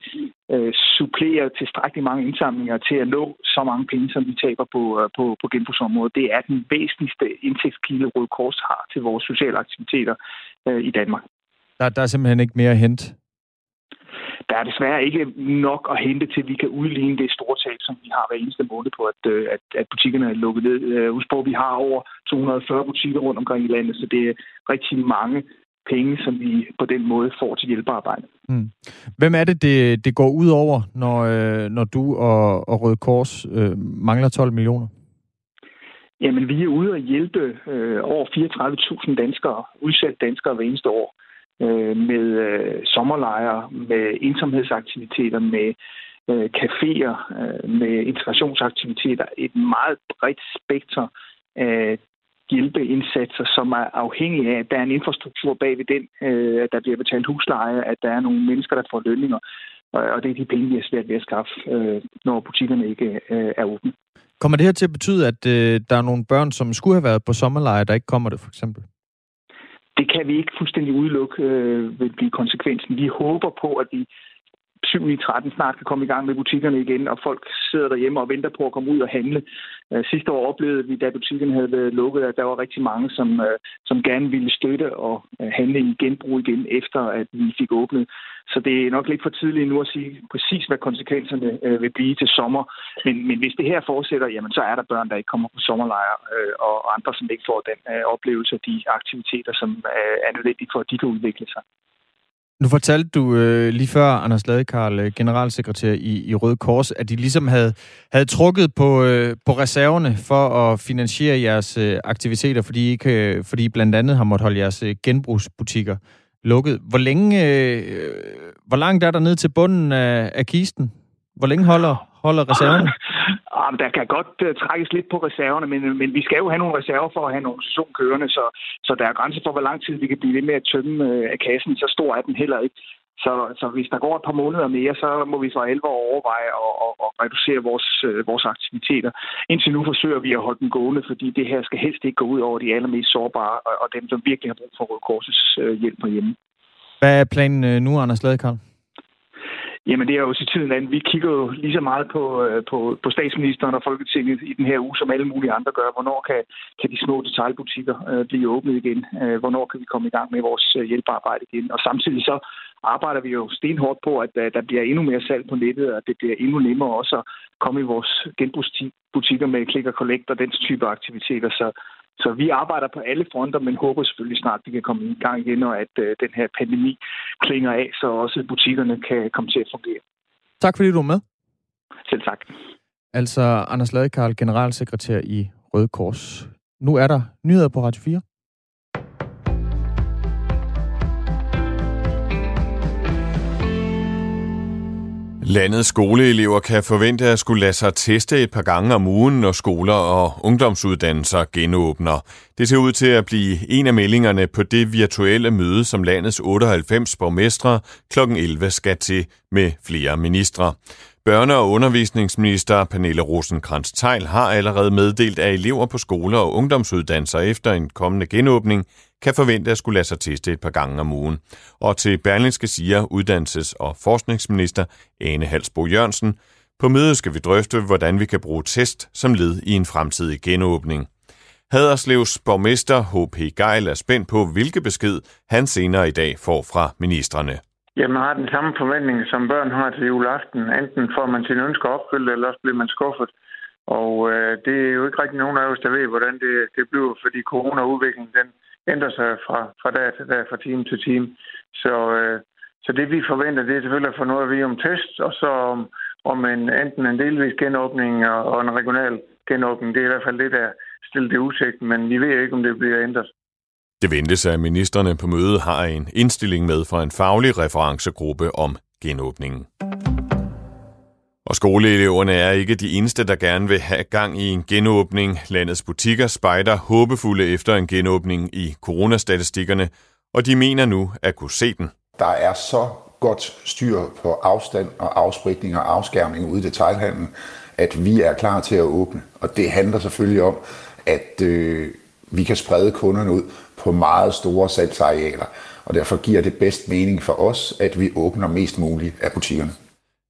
H: uh, supplere tilstrækkeligt mange indsamlinger til at nå så mange penge, som vi taber på, uh, på, på genbrugsområdet. Det er den væsentligste indtægtskilde, Røde Kors har til vores sociale aktiviteter uh, i Danmark.
B: Der, der er simpelthen ikke mere at hente
H: der er desværre ikke nok at hente til, at vi kan udligne det store tab, som vi har hver eneste måned på, at, øh, at, at butikkerne er lukket ned. Øh, husk på, at vi har over 240 butikker rundt omkring i landet, så det er rigtig mange penge, som vi på den måde får til hjælpearbejde. Mm.
B: Hvem er det, det, det går ud over, når, øh, når du og, og Røde Kors øh, mangler 12 millioner?
H: Jamen, vi er ude og hjælpe øh, over 34.000 danskere, udsatte danskere hver eneste år øh, med øh, sommerlejre, med ensomhedsaktiviteter, med øh, caféer, øh, med integrationsaktiviteter. Et meget bredt spekter af hjælpeindsatser, som er afhængige af, at der er en infrastruktur bag ved den, øh, at der bliver betalt husleje, at der er nogle mennesker, der får lønninger. Og det er de penge, vi er svært ved at skaffe, øh, når butikkerne ikke øh, er åbne.
B: Kommer det her til at betyde, at øh, der er nogle børn, som skulle have været på sommerleje, der ikke kommer det, for eksempel?
H: Det kan vi ikke fuldstændig udelukke øh, vil blive konsekvensen. Vi håber på, at vi 7 i 13 snart kan komme i gang med butikkerne igen, og folk sidder derhjemme og venter på at komme ud og handle. Øh, sidste år oplevede vi, da butikkerne havde været lukket, at der var rigtig mange, som, øh, som gerne ville støtte og øh, handle i genbrug igen, efter at vi fik åbnet. Så det er nok lidt for tidligt nu at sige præcis, hvad konsekvenserne vil blive til sommer. Men, men hvis det her fortsætter, jamen så er der børn, der ikke kommer på sommerlejre, og andre, som ikke får den oplevelse af de aktiviteter, som er nødvendige for, at de kan udvikle sig.
B: Nu fortalte du øh, lige før, Anders Ladekarl, øh, generalsekretær i, i Røde Kors, at de ligesom havde, havde trukket på, øh, på reserverne for at finansiere jeres øh, aktiviteter, fordi I, ikke, øh, fordi I blandt andet har måttet holde jeres øh, genbrugsbutikker lukket. Hvor længe, øh, øh, hvor langt er der ned til bunden af, af kisten? Hvor længe holder, holder reserverne?
H: Ah, der kan godt uh, trækkes lidt på reserverne, men, øh, men vi skal jo have nogle reserver for at have en organisation kørende, så, så der er grænser for, hvor lang tid vi kan blive ved med at tømme uh, af kassen. Så stor er den heller ikke. Så, så hvis der går et par måneder mere, så må vi for alvor overveje at, at, at reducere vores, uh, vores aktiviteter. Indtil nu forsøger vi at holde den gående, fordi det her skal helst ikke gå ud over de allermest sårbare, og, og dem, som virkelig har brug for Røde Korsets uh, hjælp hjemme.
B: Hvad er planen nu, Anders Ladekarl?
H: Jamen, det er jo til tiden at Vi kigger jo lige så meget på, øh, på, på statsministeren og Folketinget i den her uge, som alle mulige andre gør. Hvornår kan, kan de små detaljbutikker øh, blive åbnet igen? Øh, hvornår kan vi komme i gang med vores øh, hjælpearbejde igen? Og samtidig så arbejder vi jo stenhårdt på, at der bliver endnu mere salg på nettet, og det bliver endnu nemmere også at komme i vores genbrugsbutikker med click og collect og den type aktiviteter. Så, så vi arbejder på alle fronter, men håber selvfølgelig snart, at vi kan komme i gang igen, og at øh, den her pandemi klinger af, så også butikkerne kan komme til at fungere.
B: Tak fordi du var med.
H: Selv tak.
B: Altså Anders Ladekarl, generalsekretær i Røde Kors. Nu er der nyheder på Radio 4.
I: Landets skoleelever kan forvente at skulle lade sig teste et par gange om ugen, når skoler og ungdomsuddannelser genåbner. Det ser ud til at blive en af meldingerne på det virtuelle møde, som landets 98 borgmestre kl. 11 skal til med flere ministre. Børne- og undervisningsminister Pernille rosenkrantz teil har allerede meddelt, at elever på skoler og ungdomsuddannelser efter en kommende genåbning kan forvente at skulle lade sig teste et par gange om ugen. Og til Berlingske siger uddannelses- og forskningsminister Ane Halsbo Jørgensen, på mødet skal vi drøfte, hvordan vi kan bruge test som led i en fremtidig genåbning. Haderslevs borgmester H.P. Geil er spændt på, hvilke besked han senere i dag får fra ministerne.
C: Jamen, har den samme forventning, som børn har til juleaften. Enten får man sine ønsker opfyldt, eller også bliver man skuffet. Og øh, det er jo ikke rigtig nogen af os, der ved, hvordan det, det bliver, fordi corona-udviklingen den ændrer sig fra, fra dag til dag, fra time til time. Så, øh, så det vi forventer, det er selvfølgelig at få noget at vide om test, og så om, om en, enten en delvis genåbning og, og en regional genåbning. Det er i hvert fald det, der stillet det udsigt, men vi ved ikke, om det bliver ændret.
I: Det ventes, at ministerne på mødet har en indstilling med fra en faglig referencegruppe om genåbningen. Og skoleeleverne er ikke de eneste, der gerne vil have gang i en genåbning. Landets butikker spejder håbefulde efter en genåbning i coronastatistikkerne, og de mener nu at kunne se den.
J: Der er så godt styr på afstand og afspritning og afskærmning ude i detaljhandlen, at vi er klar til at åbne. Og det handler selvfølgelig om, at øh, vi kan sprede kunderne ud på meget store salgsarealer. Og derfor giver det bedst mening for os, at vi åbner mest muligt af butikkerne.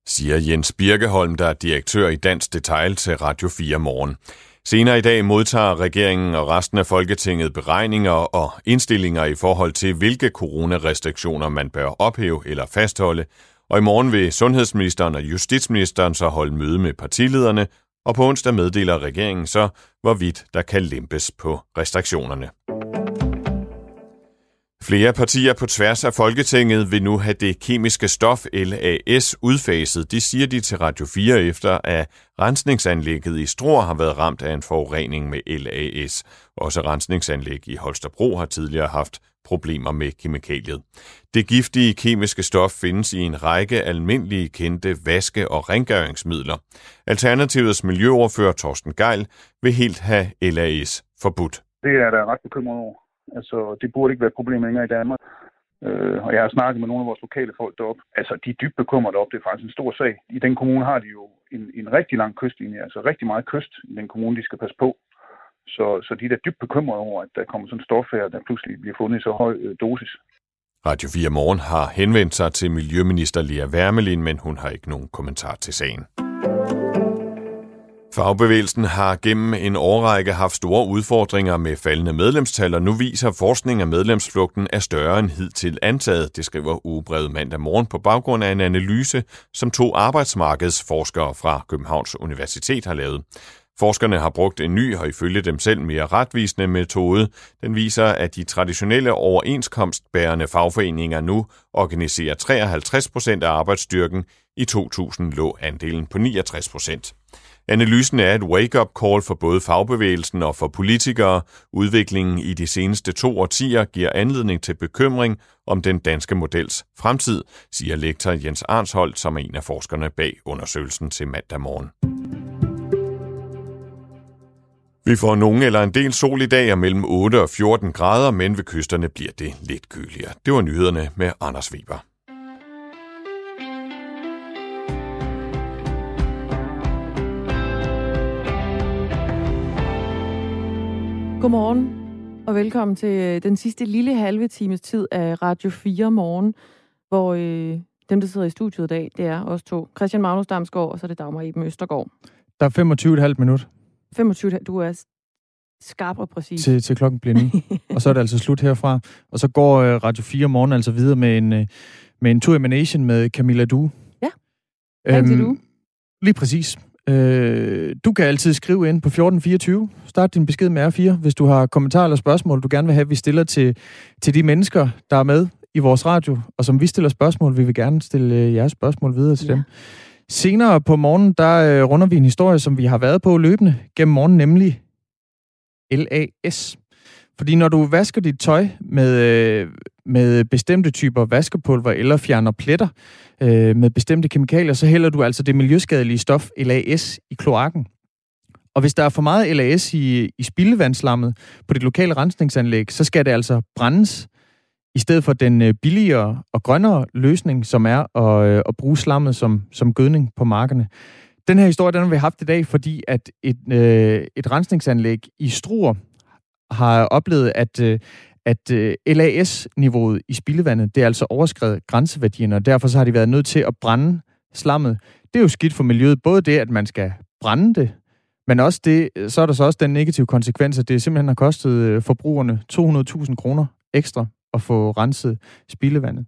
I: Siger Jens Birkeholm, der er direktør i Dansk Detail til Radio 4 Morgen. Senere i dag modtager regeringen og resten af Folketinget beregninger og indstillinger i forhold til, hvilke coronarestriktioner man bør ophæve eller fastholde. Og i morgen vil sundhedsministeren og justitsministeren så holde møde med partilederne, og på onsdag meddeler regeringen så, hvorvidt der kan lempes på restriktionerne. Flere partier på tværs af Folketinget vil nu have det kemiske stof LAS udfaset. Det siger de til Radio 4 efter, at rensningsanlægget i Struer har været ramt af en forurening med LAS. Også rensningsanlæg i Holstebro har tidligere haft problemer med kemikaliet. Det giftige kemiske stof findes i en række almindelige kendte vaske- og rengøringsmidler. Alternativets miljøordfører Torsten Geil vil helt have LAS forbudt.
K: Det er der ret bekymret over. Altså, det burde ikke være et problem længere i Danmark. Øh, og jeg har snakket med nogle af vores lokale folk deroppe. Altså, de er dybt bekymrede deroppe. Det er faktisk en stor sag. I den kommune har de jo en, en rigtig lang kystlinje, altså rigtig meget kyst i den kommune, de skal passe på. Så, så de er da dybt bekymrede over, at der kommer sådan en stof her, der pludselig bliver fundet i så høj øh, dosis.
I: Radio 4 Morgen har henvendt sig til Miljøminister Lea Wermelin, men hun har ikke nogen kommentar til sagen. Fagbevægelsen har gennem en årrække haft store udfordringer med faldende medlemstal, og nu viser forskning, at medlemsflugten er større end hidtil antaget, det skriver ugebrevet mandag morgen på baggrund af en analyse, som to arbejdsmarkedsforskere fra Københavns Universitet har lavet. Forskerne har brugt en ny og ifølge dem selv mere retvisende metode. Den viser, at de traditionelle overenskomstbærende fagforeninger nu organiserer 53 procent af arbejdsstyrken. I 2000 lå andelen på 69 procent. Analysen er et wake-up call for både fagbevægelsen og for politikere. Udviklingen i de seneste to årtier giver anledning til bekymring om den danske models fremtid, siger lektor Jens Arnsholdt, som er en af forskerne bag undersøgelsen til mandag morgen. Vi får nogen eller en del sol i dag og mellem 8 og 14 grader, men ved kysterne bliver det lidt køligere. Det var nyhederne med Anders Weber.
A: Godmorgen og velkommen til øh, den sidste lille halve times tid af Radio 4 morgen, hvor øh, dem, der sidder i studiet i dag, det er os to. Christian Magnus Damsgaard, og så er det Dagmar Iben Østergaard.
B: Der er 25,5 minut.
A: 25, du er skarp og præcis.
B: Til, til klokken bliver ni. og så er det altså slut herfra. Og så går øh, Radio 4 morgen altså videre med en, øh, med en tour emanation med Camilla Du.
A: Ja, øhm, du.
B: Lige præcis. Øh, du kan altid skrive ind på 1424. Start din besked med R4, hvis du har kommentarer eller spørgsmål, du gerne vil have, vi stiller til, til de mennesker, der er med i vores radio, og som vi stiller spørgsmål, vi vil gerne stille øh, jeres spørgsmål videre til ja. dem. Senere på morgen, der øh, runder vi en historie, som vi har været på løbende gennem morgen, nemlig LAS. Fordi når du vasker dit tøj med, øh, med bestemte typer vaskepulver eller fjerner pletter øh, med bestemte kemikalier, så hælder du altså det miljøskadelige stof LAS i kloakken. Og hvis der er for meget LAS i, i spildevandsslammet på dit lokale rensningsanlæg, så skal det altså brændes, i stedet for den øh, billigere og grønnere løsning, som er at, øh, at bruge slammet som, som gødning på markerne. Den her historie, den har vi haft i dag, fordi at et, øh, et rensningsanlæg i Struer har oplevet, at, øh, at øh, LAS-niveauet i spildevandet, det er altså overskrevet grænseværdierne, og derfor så har de været nødt til at brænde slammet. Det er jo skidt for miljøet, både det, at man skal brænde det, men også det, så er der så også den negative konsekvens, at det simpelthen har kostet øh, forbrugerne 200.000 kroner ekstra at få renset spildevandet.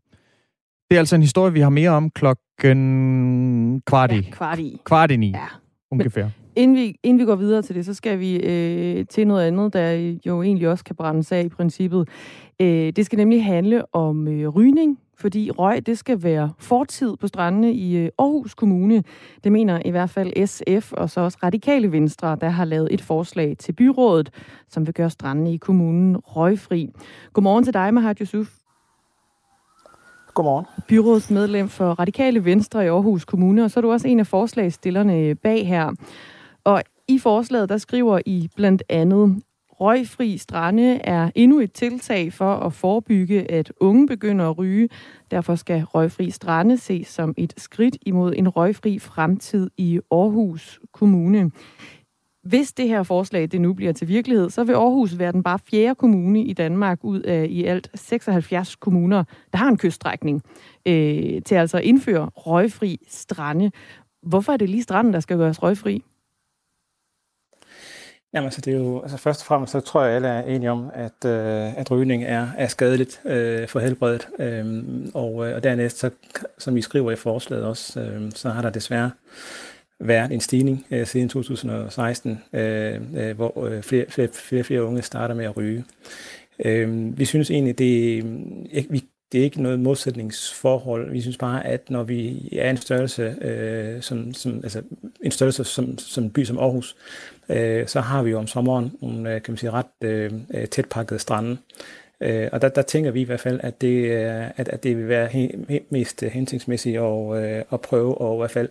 B: Det er altså en historie, vi har mere om klokken kvart i. Ja,
A: kvart i.
B: Kvart i ni, ja. ungefær. Men
A: inden vi, inden vi går videre til det, så skal vi øh, til noget andet, der jo egentlig også kan brændes af i princippet. Øh, det skal nemlig handle om øh, rygning, fordi røg det skal være fortid på strandene i øh, Aarhus Kommune. Det mener i hvert fald SF og så også Radikale Venstre, der har lavet et forslag til byrådet, som vil gøre strandene i kommunen røgfri. Godmorgen til dig, Mahat Yusuf.
L: Godmorgen.
A: Byrådsmedlem for Radikale Venstre i Aarhus Kommune, og så er du også en af forslagsstillerne bag her. Og i forslaget, der skriver I blandt andet, Røgfri strande er endnu et tiltag for at forebygge, at unge begynder at ryge. Derfor skal Røgfri strande ses som et skridt imod en røgfri fremtid i Aarhus Kommune. Hvis det her forslag det nu bliver til virkelighed, så vil Aarhus være den bare fjerde kommune i Danmark ud af i alt 76 kommuner, der har en kyststrækning øh, til altså at indføre røgfri strande. Hvorfor er det lige stranden, der skal gøres røgfri?
L: Jamen altså, det er jo, altså først og fremmest, så tror jeg, alle er enige om, at, øh, at rygning er, er skadeligt øh, for helbredet. Øhm, og, øh, og dernæst, så, som I skriver i forslaget også, øh, så har der desværre været en stigning øh, siden 2016, øh, øh, hvor øh, flere, flere, flere, flere unge starter med at ryge. Øh, vi synes egentlig, det, øh, vi, det er ikke noget modsætningsforhold. Vi synes bare, at når vi er en størrelse, øh, som, som, altså en størrelse som, som en by som Aarhus, øh, så har vi jo om sommeren nogle øh, kan man sige, ret øh, øh, tætpakkede strande. Øh, og der, der tænker vi i hvert fald, at det, øh, at, at det vil være he, he, mest hensigtsmæssigt at, øh, at prøve at i hvert fald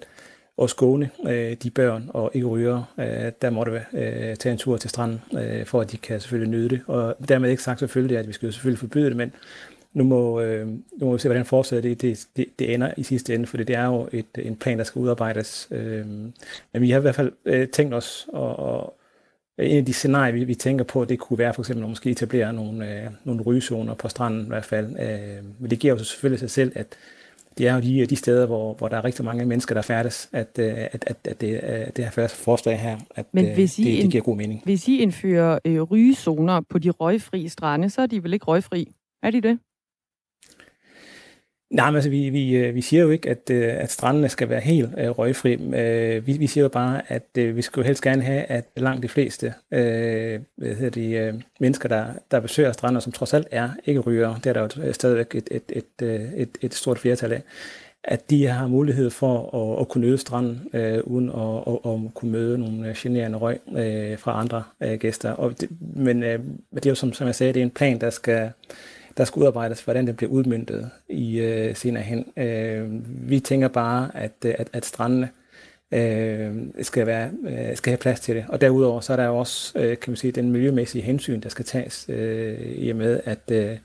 L: at skåne øh, de børn og ikke ryger, øh, der måtte øh, tage en tur til stranden, øh, for at de kan selvfølgelig nyde det. Og dermed ikke sagt selvfølgelig, at vi skal jo selvfølgelig forbyde det, men nu må, øh, nu må vi se, hvordan fortsætter det, det, det, det ender i sidste ende, for det er jo et, en plan, der skal udarbejdes. Øh, men vi har i hvert fald øh, tænkt os, og, og en af de scenarier, vi, vi tænker på, det kunne være for eksempel at måske etablere nogle, øh, nogle rygezoner på stranden i hvert fald. Øh, men det giver jo selvfølgelig sig selv, at det er jo de, de steder, hvor, hvor der er rigtig mange mennesker, der færdes, at, øh, at, at, at det, det her forslag her, at Men øh, hvis I det, det giver god mening.
A: Hvis I indfører øh, rygezoner på de røgfri strande, så er de vel ikke røgfri? Er de det?
L: Nej, men altså, vi, vi, øh, vi siger jo ikke, at, øh, at strandene skal være helt øh, røgfri. Øh, vi, vi siger jo bare, at øh, vi skulle helst gerne have, at langt de fleste øh, hvad hedder de, øh, mennesker, der, der besøger strandene, som trods alt er ikke ryger, det er der jo øh, stadigvæk et, et, et, et, et stort flertal af, at de har mulighed for at, at kunne nøde stranden, øh, uden at, at, at kunne møde nogle generende røg øh, fra andre øh, gæster. Og det, men øh, det er jo, som, som jeg sagde, det er en plan, der skal der skal udarbejdes, hvordan det bliver udmyndtet i øh, senere hen. Øh, vi tænker bare, at, øh, at, at strandene øh, skal, være, øh, skal have plads til det. Og derudover så er der også øh, kan man sige, den miljømæssige hensyn, der skal tages øh, i og med, at, øh,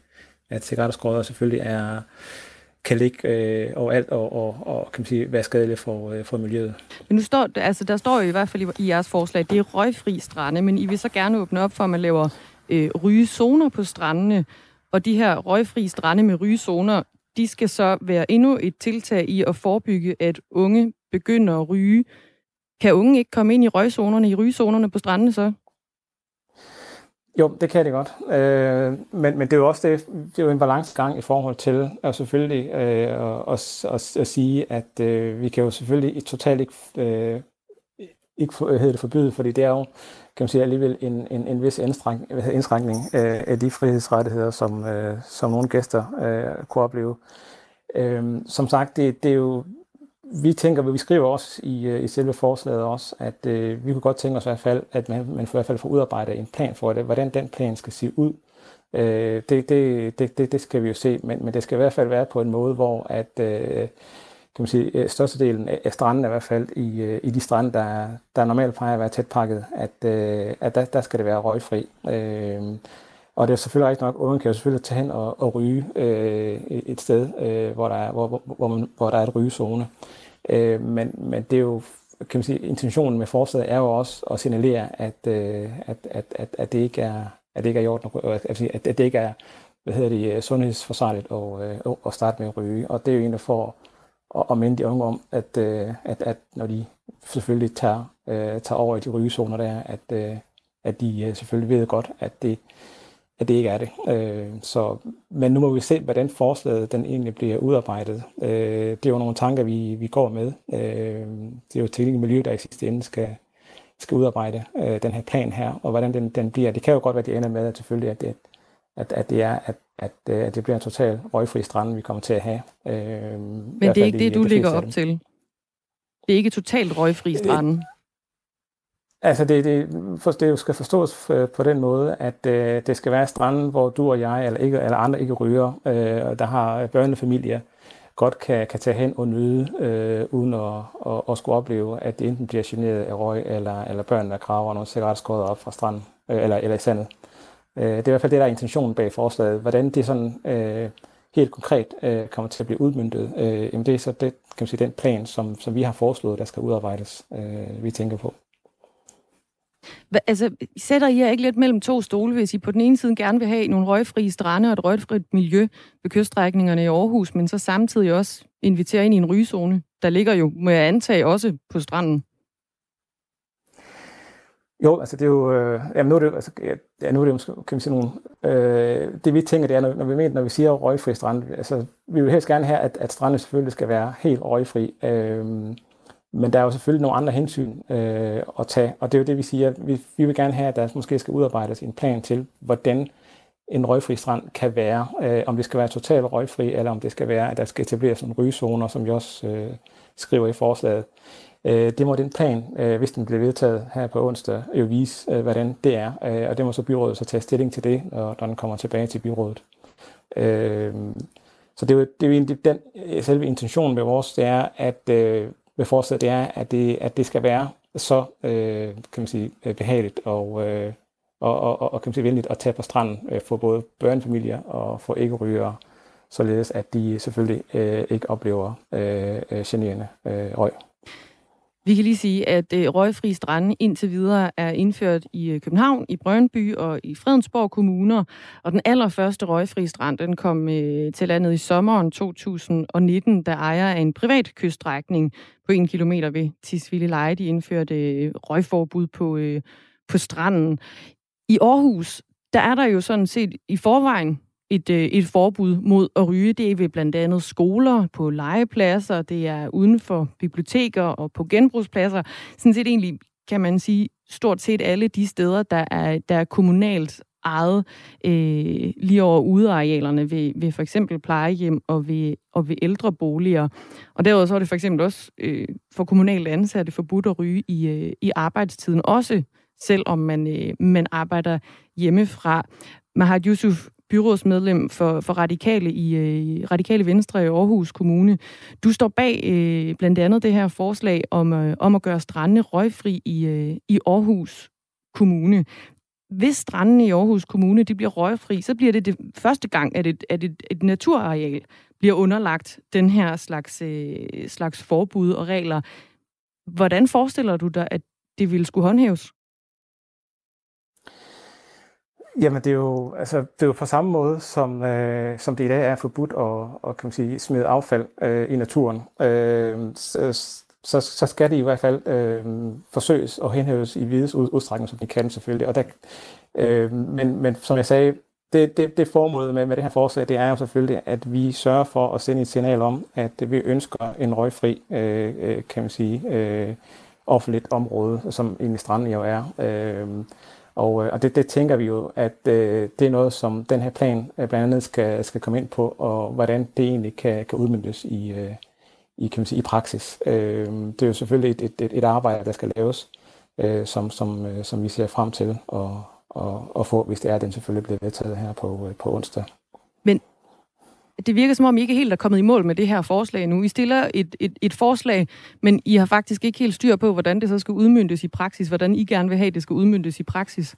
L: at cigaretteskrøder selvfølgelig er kan ligge øh, overalt og, og, og kan man sige, være skadelige for, øh, for miljøet.
A: Men nu står, altså, der står jo i hvert fald i, i jeres forslag, det er røgfri strande, men I vil så gerne åbne op for, at man laver øh, rygezoner på strandene. Og de her røgfri strande med rygezoner, de skal så være endnu et tiltag i at forebygge, at unge begynder at ryge. Kan unge ikke komme ind i røgzonerne, i rygezonerne på strandene så?
L: Jo, det kan det godt. Øh, men, men det er jo også det, det er jo en balancegang i forhold til at selvfølgelig øh, at, at, at sige, at øh, vi kan jo selvfølgelig totalt ikke, øh, ikke hedder det forbyde, fordi det er jo kan man sige, alligevel en, en, en vis indskrænkning af, af de frihedsrettigheder, som, øh, som nogle gæster øh, kunne opleve. Øh, som sagt, det, det er jo vi tænker, vi skriver også i, øh, i selve forslaget også, at øh, vi kunne godt tænke os i hvert fald, at man, man i hvert fald får udarbejdet en plan for det, hvordan den plan skal se ud. Øh, det, det, det, det, det skal vi jo se, men, men det skal i hvert fald være på en måde, hvor at, øh, kan man sige, øh, størstedelen af stranden i hvert fald i, øh, i de strande, der, der normalt plejer at være tæt pakket, at, øh, at der, der skal det være røgfri. Øh, og det er selvfølgelig rigtigt nok, ungen kan jo selvfølgelig tage hen og, og ryge øh, et sted, øh, hvor, der er, hvor, hvor, hvor, man, hvor der er et rygezone. Øh, men, men det er jo, kan man sige, intentionen med forslaget er jo også at signalere, at, øh, at, at, at, at det ikke er, at det ikke er i orden, at, at det ikke er, hvad hedder det, sundhedsforsvarligt at, øh, at starte med at ryge. Og det er jo egentlig for at, og minde de unge om, at, øh, at, at når de selvfølgelig tager, øh, tager over i de rygezoner der, at, øh, at de øh, selvfølgelig ved godt, at det, at det ikke er det. Øh, så, men nu må vi se, hvordan forslaget den egentlig bliver udarbejdet. Øh, det er jo nogle tanker, vi, vi går med. Øh, det er jo teknik miljø, der i sidste ende skal, skal udarbejde øh, den her plan her, og hvordan den, den bliver. Det kan jo godt være, at det ender med, at selvfølgelig, at det, at, at det er, at, at, øh, at det bliver en total røgfri strand, vi kommer til at have.
A: Øh, Men det er ikke det, du ligger op til? Det er ikke totalt røgfri stranden? Øh,
L: Altså det, det, for, det skal forstås øh, på den måde, at øh, det skal være stranden, hvor du og jeg eller, ikke, eller andre ikke ryger, øh, der har børnefamilier, godt kan, kan tage hen og nyde, øh, uden at, at, at skulle opleve, at det enten bliver generet af røg, eller, eller børn, der kraver nogle cigaretskåret op fra stranden, øh, eller, eller i sandet. Øh, Øh, det er i hvert fald det, der er intentionen bag forslaget. Hvordan det sådan øh, helt konkret øh, kommer til at blive udmyndtet, øh, jamen det er så det, kan man sige, den plan, som, som vi har foreslået, der skal udarbejdes, øh, vi tænker på.
A: Hva, altså, sætter I jer ikke lidt mellem to stole, hvis I på den ene side gerne vil have nogle røgfrie strande og et røgfrit miljø ved kyststrækningerne i Aarhus, men så samtidig også invitere ind i en rygezone, der ligger jo, må jeg antage, også på stranden?
L: Jo, altså det er jo, øh, jamen nu er det, altså, ja, nu er det kan vi sige nogle, øh, det vi tænker, det er, når, når vi mener, når vi siger røgfri strand, altså vi vil helst gerne have, at, at stranden selvfølgelig skal være helt røgfri, øh, men der er jo selvfølgelig nogle andre hensyn øh, at tage, og det er jo det, vi siger. Vi, vi vil gerne have, at der måske skal udarbejdes en plan til, hvordan en røgfri strand kan være. Øh, om det skal være totalt røgfri, eller om det skal være, at der skal etableres nogle rygezoner, som vi også øh, skriver i forslaget. Øh, det må den plan, øh, hvis den bliver vedtaget her på onsdag, jo vise, øh, hvordan det er. Øh, og det må så byrådet så tage stilling til det, når, når den kommer tilbage til byrådet. Øh, så det er jo, det er jo egentlig den øh, selve intentionen med vores, det er, at øh, med forslaget, det er, at det, at det skal være så øh, kan man sige, øh, behageligt og, øh, og, og, og kan man sige, venligt at tage på stranden øh, for både børnefamilier og for ikke-rygere, således at de selvfølgelig øh, ikke oplever øh, øh generende øh, røg.
A: Vi kan lige sige, at øh, røgfri strande indtil videre er indført i øh, København, i Brøndby og i Fredensborg kommuner. Og den allerførste røgfri strand den kom øh, til landet i sommeren 2019, da ejer af en privat kyststrækning på en kilometer ved Tisvilde Leje, de indførte øh, røgforbud på, øh, på stranden. I Aarhus, der er der jo sådan set i forvejen et, øh, et forbud mod at ryge. Det er ved blandt andet skoler, på legepladser, det er uden for biblioteker og på genbrugspladser. Sådan set egentlig, kan man sige, stort set alle de steder, der er, der er kommunalt ejet øh, lige over udearealerne ved, ved for eksempel plejehjem og ved, og ved ældreboliger. Og derudover så er det for eksempel også øh, for kommunalt ansatte forbudt at ryge i, øh, i arbejdstiden, også selvom man, øh, man arbejder hjemmefra. Mahat Yusuf, byrådsmedlem for, for Radikale i øh, Radikale Venstre i Aarhus Kommune. Du står bag øh, blandt andet det her forslag om, øh, om at gøre strandene røgfri i, øh, i Aarhus Kommune. Hvis strandene i Aarhus Kommune de bliver røgfri, så bliver det det første gang, at et, at et, et naturareal bliver underlagt den her slags, øh, slags forbud og regler. Hvordan forestiller du dig, at det ville skulle håndhæves?
L: Jamen, det er jo, altså, det er jo på samme måde, som, øh, som det i dag er forbudt at, at kan man sige, smide affald øh, i naturen. Øh, så, så, så skal det i hvert fald øh, forsøges og henhæves i videst udstrækning, som vi kan selvfølgelig. Og der, øh, men, men som jeg sagde, det, det, det formålet med, med det her forslag, det er jo selvfølgelig, at vi sørger for at sende et signal om, at vi ønsker en røgfri, øh, øh kan man sige, øh, offentligt område, som egentlig stranden jo er. Øh, og, øh, og det, det tænker vi jo, at øh, det er noget, som den her plan øh, blandt andet skal, skal komme ind på, og hvordan det egentlig kan, kan udmyndes i, øh, i, kan man sige, i praksis. Øh, det er jo selvfølgelig et, et, et et arbejde, der skal laves, øh, som, som, øh, som vi ser frem til at, og, og få, hvis det er, at den selvfølgelig bliver vedtaget her på, øh, på onsdag.
A: Det virker som om, I ikke helt er kommet i mål med det her forslag nu. I stiller et, et, et forslag, men I har faktisk ikke helt styr på, hvordan det så skal udmyndtes i praksis, hvordan I gerne vil have, at det skal udmyndtes i praksis.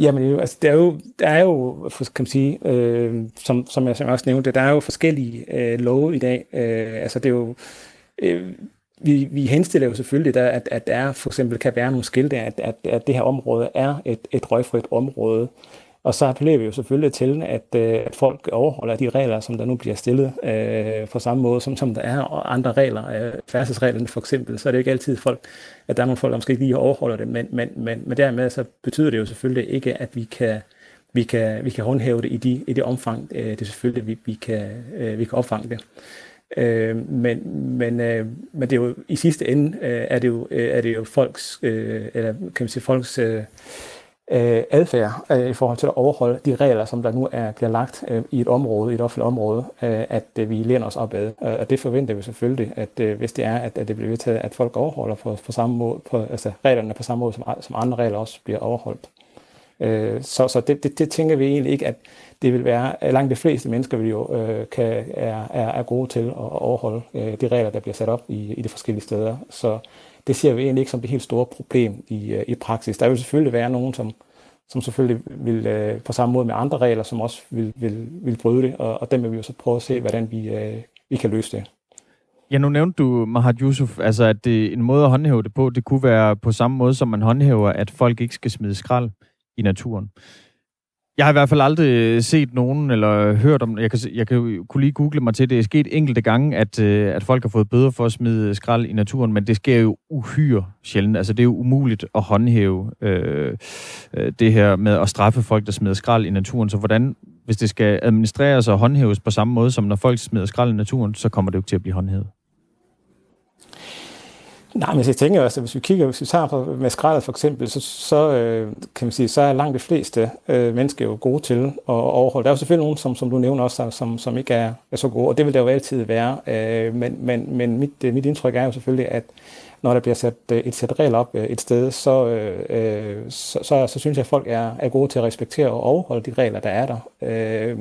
L: Jamen, altså, der er jo, der er jo kan man sige, øh, som, som jeg også nævnte, der er jo forskellige øh, love i dag. Øh, altså, det er jo... Øh, vi, vi henstiller jo selvfølgelig, der, at, at der for eksempel kan være nogle skilte, at, at, at det her område er et, et røgfrit område. Og så appellerer vi jo selvfølgelig til, at, øh, at folk overholder de regler, som der nu bliver stillet øh, på samme måde, som, som der er andre regler, øh, færdselsreglerne for eksempel. Så er det jo ikke altid folk, at der er nogle folk, der måske ikke lige overholder det, men, men, men, men dermed så betyder det jo selvfølgelig ikke, at vi kan, vi kan, vi kan håndhæve det i, de, i det omfang, øh, det selvfølgelig, vi, vi, kan, øh, vi kan opfange det. Øh, men, men, øh, men det er jo i sidste ende øh, er det jo øh, er det jo folks øh, eller kan man sige folks øh, øh, adfærd øh, i forhold til at overholde de regler, som der nu er bliver lagt øh, i et område, i et offentligt område, øh, at øh, vi læner os opad. Øh, og det forventer vi selvfølgelig, at øh, hvis det er, at, at det bliver vedtaget, at folk overholder på, på samme måde, på, altså reglerne på samme måde, som, som andre regler også bliver overholdt. Øh, så så det, det, det tænker vi egentlig ikke, at det vil være, langt de fleste mennesker vil jo, øh, kan, er, er, er gode til at overholde øh, de regler, der bliver sat op i, i de forskellige steder. Så det ser vi egentlig ikke som det helt store problem i, øh, i praksis. Der vil selvfølgelig være nogen, som, som selvfølgelig vil øh, på samme måde med andre regler, som også vil, vil, vil bryde det, og, og dem vil vi jo så prøve at se, hvordan vi, øh, vi kan løse det.
B: Ja, nu nævnte du, Mahad Yusuf, altså at det, en måde at håndhæve det på, det kunne være på samme måde, som man håndhæver, at folk ikke skal smide skrald i naturen. Jeg har i hvert fald aldrig set nogen, eller hørt om, jeg kan, jeg kan kunne lige google mig til, det er sket enkelte gange, at, øh, at folk har fået bøder for at smide skrald i naturen, men det sker jo uhyre sjældent. Altså det er jo umuligt at håndhæve øh, øh, det her med at straffe folk, der smider skrald i naturen. Så hvordan, hvis det skal administreres og håndhæves på samme måde, som når folk smider skrald i naturen, så kommer det jo til at blive håndhævet.
L: Nej, men jeg tænker også, altså, at hvis vi kigger, hvis vi tager på, med skraldet for eksempel, så, så øh, kan man sige, så er langt de fleste øh, mennesker jo gode til at overholde. Der er jo selvfølgelig nogen, som, som du nævner også, som, som ikke er, er så gode, og det vil der jo altid være. Øh, men men, men mit, øh, mit indtryk er jo selvfølgelig, at når der bliver sat øh, et sæt regler op øh, et sted, så, øh, øh, så, så, så synes jeg, at folk er, er gode til at respektere og overholde de regler, der er der. Øh,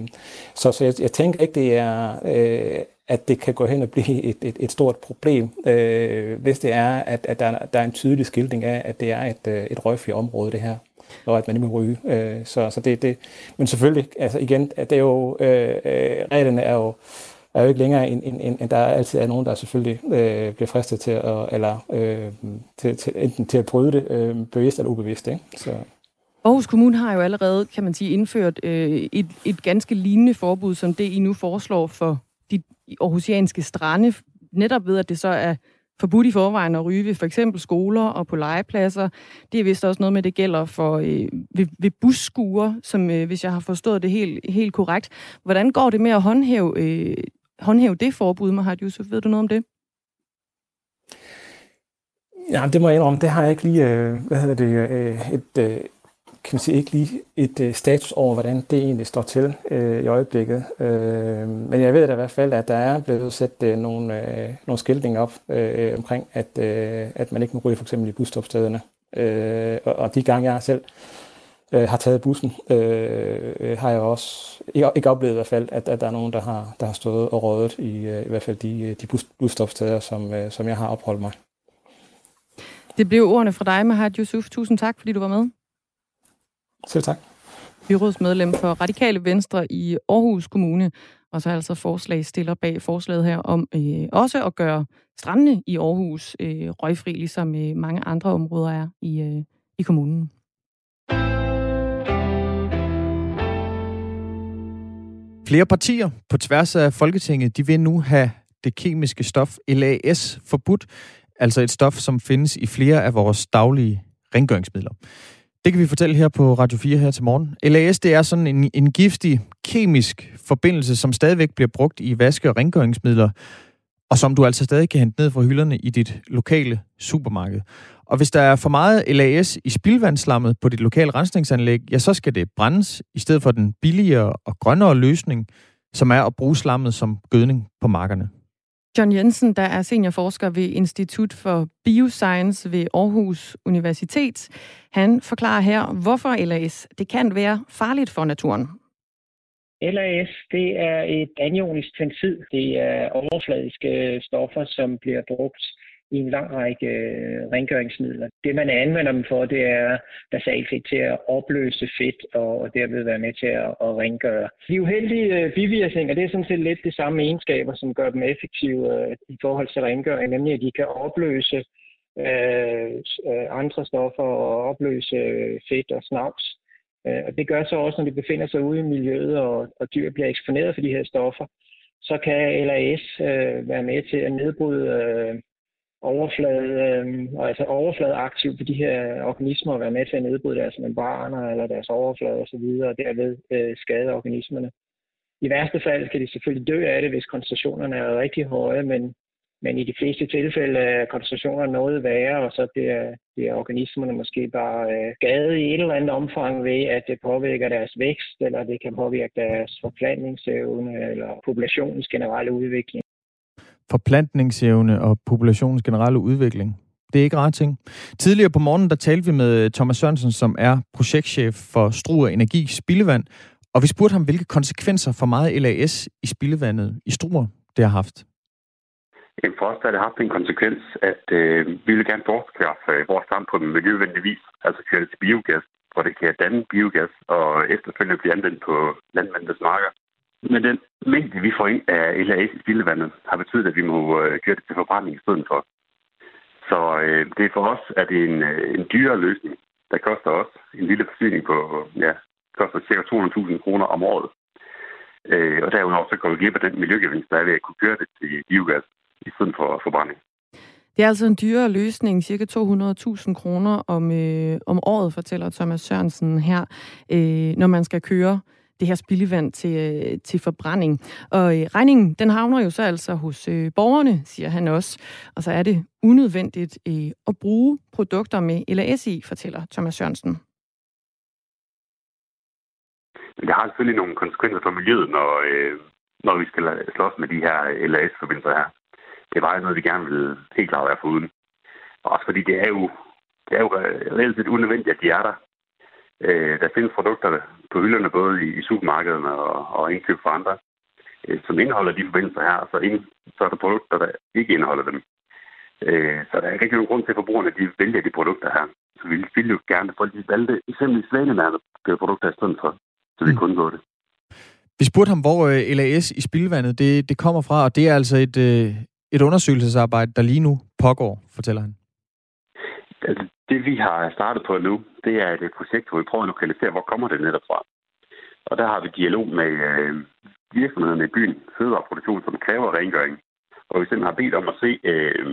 L: så så jeg, jeg tænker ikke, det er... Øh, at det kan gå hen og blive et, et, et stort problem, øh, hvis det er, at, at der, der er en tydelig skildring af, at det er et, øh, et røgfri område, det her, og at man ikke må ryge. Øh, så, så det, det, men selvfølgelig, altså igen, at det er jo, øh, øh reglerne er jo, er jo ikke længere, end, end, end, end der altid er nogen, der selvfølgelig øh, bliver fristet til at, eller øh, til, til, enten til at bryde det, øh, bevidst eller ubevidst. Ikke? Så.
A: Aarhus Kommune har jo allerede, kan man sige, indført øh, et, et ganske lignende forbud, som det I nu foreslår for de aarhusianske strande, netop ved, at det så er forbudt i forvejen at ryge ved for eksempel skoler og på legepladser. Det er vist også noget med, det gælder for øh, ved, ved busskuer, som øh, hvis jeg har forstået det helt, helt korrekt. Hvordan går det med at håndhæve, øh, håndhæve det forbud, Mahat Yusuf? Ved du noget om det?
L: Ja, det må jeg indrømme. Det har jeg ikke lige, øh, hvad hedder det, øh, et, øh, kan man sige, ikke lige et øh, status over, hvordan det egentlig står til øh, i øjeblikket. Øh, men jeg ved da i hvert fald, at der er blevet sat øh, nogle, øh, nogle skiltninger op øh, omkring, at, øh, at man ikke må ryge for eksempel i busstopstederne. Øh, og, og de gange, jeg selv øh, har taget bussen, øh, øh, har jeg også ikke, ikke oplevet i hvert fald, at, at der er nogen, der har, der har stået og rådet i, øh, i hvert fald de, øh, de bus, busstopsteder, som, øh, som jeg har opholdt mig.
A: Det blev ordene fra dig, Mahat Yusuf. Tusind tak, fordi du var med.
L: Selv tak.
A: Byrådsmedlem for Radikale Venstre i Aarhus Kommune, og så altså forslagstiller bag forslaget her om øh, også at gøre strandene i Aarhus øh, røgfri, ligesom øh, mange andre områder er i, øh, i kommunen.
B: Flere partier på tværs af Folketinget, de vil nu have det kemiske stof LAS forbudt, altså et stof, som findes i flere af vores daglige rengøringsmidler. Det kan vi fortælle her på Radio 4 her til morgen. LAS det er sådan en, en giftig kemisk forbindelse, som stadigvæk bliver brugt i vaske- og rengøringsmidler, og som du altså stadig kan hente ned fra hylderne i dit lokale supermarked. Og hvis der er for meget LAS i spildvandslammet på dit lokale rensningsanlæg, ja, så skal det brændes, i stedet for den billigere og grønnere løsning, som er at bruge slammet som gødning på markerne.
A: John Jensen, der er seniorforsker ved Institut for Bioscience ved Aarhus Universitet. Han forklarer her, hvorfor LAS det kan være farligt for naturen.
M: LAS det er et anionisk tensid. Det er overfladiske stoffer, som bliver brugt i en lang række øh, rengøringsmidler. Det, man anvender dem for, det er basalt set til at opløse fedt og, og derved være med til at, at rengøre. De uheldige øh, bivirkninger, det er sådan set lidt de samme egenskaber, som gør dem effektive øh, i forhold til rengøring, nemlig at de kan opløse øh, øh andre stoffer og opløse øh, fedt og snavs. Øh, og det gør så også, når de befinder sig ude i miljøet, og, og dyr bliver eksponeret for de her stoffer, så kan LAS øh, være med til at nedbryde øh, overflade, øh, altså overfladeaktiv på de her organismer og være med til at nedbryde deres membraner eller deres overflade osv., og derved øh, skade organismerne. I værste fald kan de selvfølgelig dø af det, hvis koncentrationerne er rigtig høje, men, men i de fleste tilfælde er koncentrationerne noget værre, og så bliver, bliver organismerne måske bare øh, skadet i et eller andet omfang ved, at det påvirker deres vækst, eller det kan påvirke deres forplantningsevne, eller populationens generelle udvikling
B: forplantningsevne og populationens generelle udvikling. Det er ikke ret ting. Tidligere på morgenen, der talte vi med øh, Thomas Sørensen, som er projektchef for Struer Energi Spildevand, og vi spurgte ham, hvilke konsekvenser for meget LAS i spildevandet i Struer det har haft.
N: Jamen for os har det haft en konsekvens, at øh, vi vil gerne bortskaffe øh, vores strand på den miljøvenlig vis, altså køre det til biogas, hvor det kan danne biogas og efterfølgende blive anvendt på landmændenes marker. Men den mængde, vi får ind af LAS i spildevandet, har betydet, at vi må øh, køre det til forbrænding i stedet for. Så øh, det er for os at det er en, øh, en dyrere løsning, der koster os en lille forsyning på, ja, koster ca. 200.000 kroner om året. Øh, og derudover så går vi glip af den miljøgevinst, der er ved at kunne køre det til biogas i stedet for forbrænding.
A: Det er altså en dyrere løsning, cirka 200.000 kroner om, øh, om året, fortæller Thomas Sørensen her, øh, når man skal køre det her spildevand til, øh, til forbrænding. Og øh, regningen, den havner jo så altså hos øh, borgerne, siger han også. Og så er det unødvendigt øh, at bruge produkter med LAS i, fortæller Thomas Sørensen.
N: Det har selvfølgelig nogle konsekvenser for miljøet, når, øh, når vi skal slås med de her LAS-forbindelser her. Det var jo noget, vi gerne ville helt klart være foruden. Også fordi det er jo, det er jo reelt set unødvendigt, at de er der. Øh, der findes produkter på hylderne, både i, i supermarkederne og, og indkøb for andre, øh, som indeholder de forbindelser her, så, ind, så er der produkter, der ikke indeholder dem. Øh, så der er ikke nogen grund til, at forbrugerne de vælger de produkter her. Så vi vil jo gerne, at folk de valgte eksempelvis svanemærkede produkter i stedet for, så vi mm. kunne gå det.
B: Vi spurgte ham, hvor øh, LAS i spildevandet det, det kommer fra, og det er altså et, øh, et undersøgelsesarbejde, der lige nu pågår, fortæller han.
N: Altså, det vi har startet på nu, det er et projekt, hvor vi prøver at lokalisere, hvor kommer det netop fra. Og der har vi dialog med øh, virksomhederne i byen, fødevareproduktion, som kræver rengøring. Og vi simpelthen har bedt om at se, øh,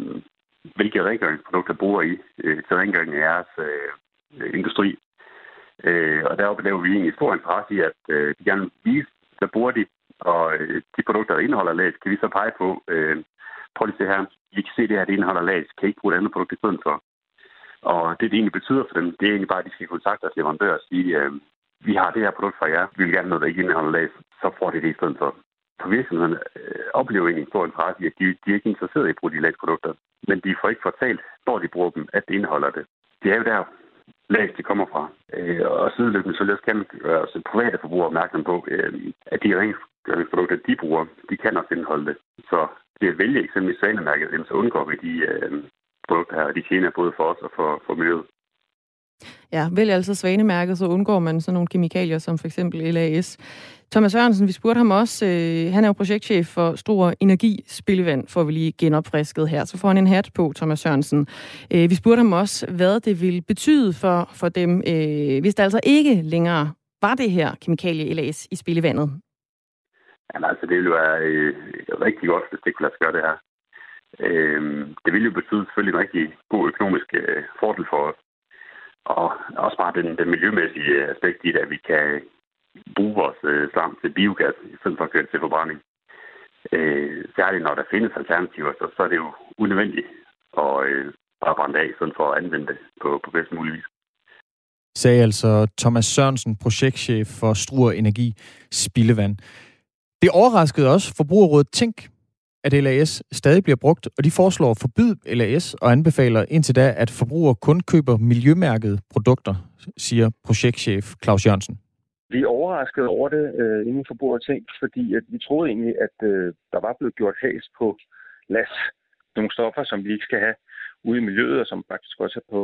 N: hvilke rengøringsprodukter bruger I øh, til rengøring af jeres øh, industri. Øh, og deroppe laver vi egentlig stor interesse i, at øh, de gerne vil vise, hvad bruger de, og øh, de produkter, der indeholder lads, kan vi så pege på, øh, prøv lige se her, vi kan se det her, det indeholder lads, kan I ikke bruge et andet produkt i stedet for? Og det, det egentlig betyder for dem, det er egentlig bare, at de skal kontakte deres leverandør og sige, øh, vi har det her produkt fra jer, vi vil gerne noget, der ikke indeholder lag, så får de det i stedet for. For virksomhederne øh, oplever egentlig en stor interesse i, at de, de er ikke interesseret i at bruge de lagsprodukter, men de får ikke fortalt, når de bruger dem, at det indeholder det. Det er jo der, lag det kommer fra. Øh, og sideløbende så også kan gøre os private forbrugere opmærksom på, øh, at de rengøringsprodukter, de bruger, de kan også indeholde det. Så det at vælge eksempelvis svanemærket, så undgår vi de, øh, produkter her, de tjener både for os og for, for miljøet.
A: Ja, vælg altså svanemærket, så undgår man sådan nogle kemikalier som for eksempel LAS. Thomas Sørensen, vi spurgte ham også, øh, han er jo projektchef for Stor Energi Spildevand, får vi lige genopfrisket her. Så får han en hat på, Thomas Sørensen. Øh, vi spurgte ham også, hvad det ville betyde for, for dem, øh, hvis der altså ikke længere var det her kemikalie LAS i spildevandet.
N: Jamen altså, det ville jo være øh, rigtig godt, hvis det kunne lade sig gøre det her. Øh, det vil jo betyde selvfølgelig en rigtig god økonomisk øh, fordel for os. Og også bare den, den miljømæssige øh, aspekt i det, at vi kan bruge vores øh, slam til biogas, i stedet for at køre til forbrænding. Øh, særligt når der findes alternativer, så, så er det jo unødvendigt at øh, bare brænde af, sådan for at anvende det på, på bedst mulig vis.
B: Sagde altså Thomas Sørensen, projektchef for Struer Energi Spildevand. Det overraskede også Forbrugerrådet Tænk, at LAS stadig bliver brugt, og de foreslår at forbyde LAS og anbefaler indtil da, at forbrugere kun køber miljømærkede produkter, siger projektchef Claus Jørgensen.
K: Vi er overrasket over det øh, inden for ting, fordi at vi troede egentlig, at øh, der var blevet gjort has på las, nogle stoffer, som vi ikke skal have ude i miljøet, og som faktisk også er på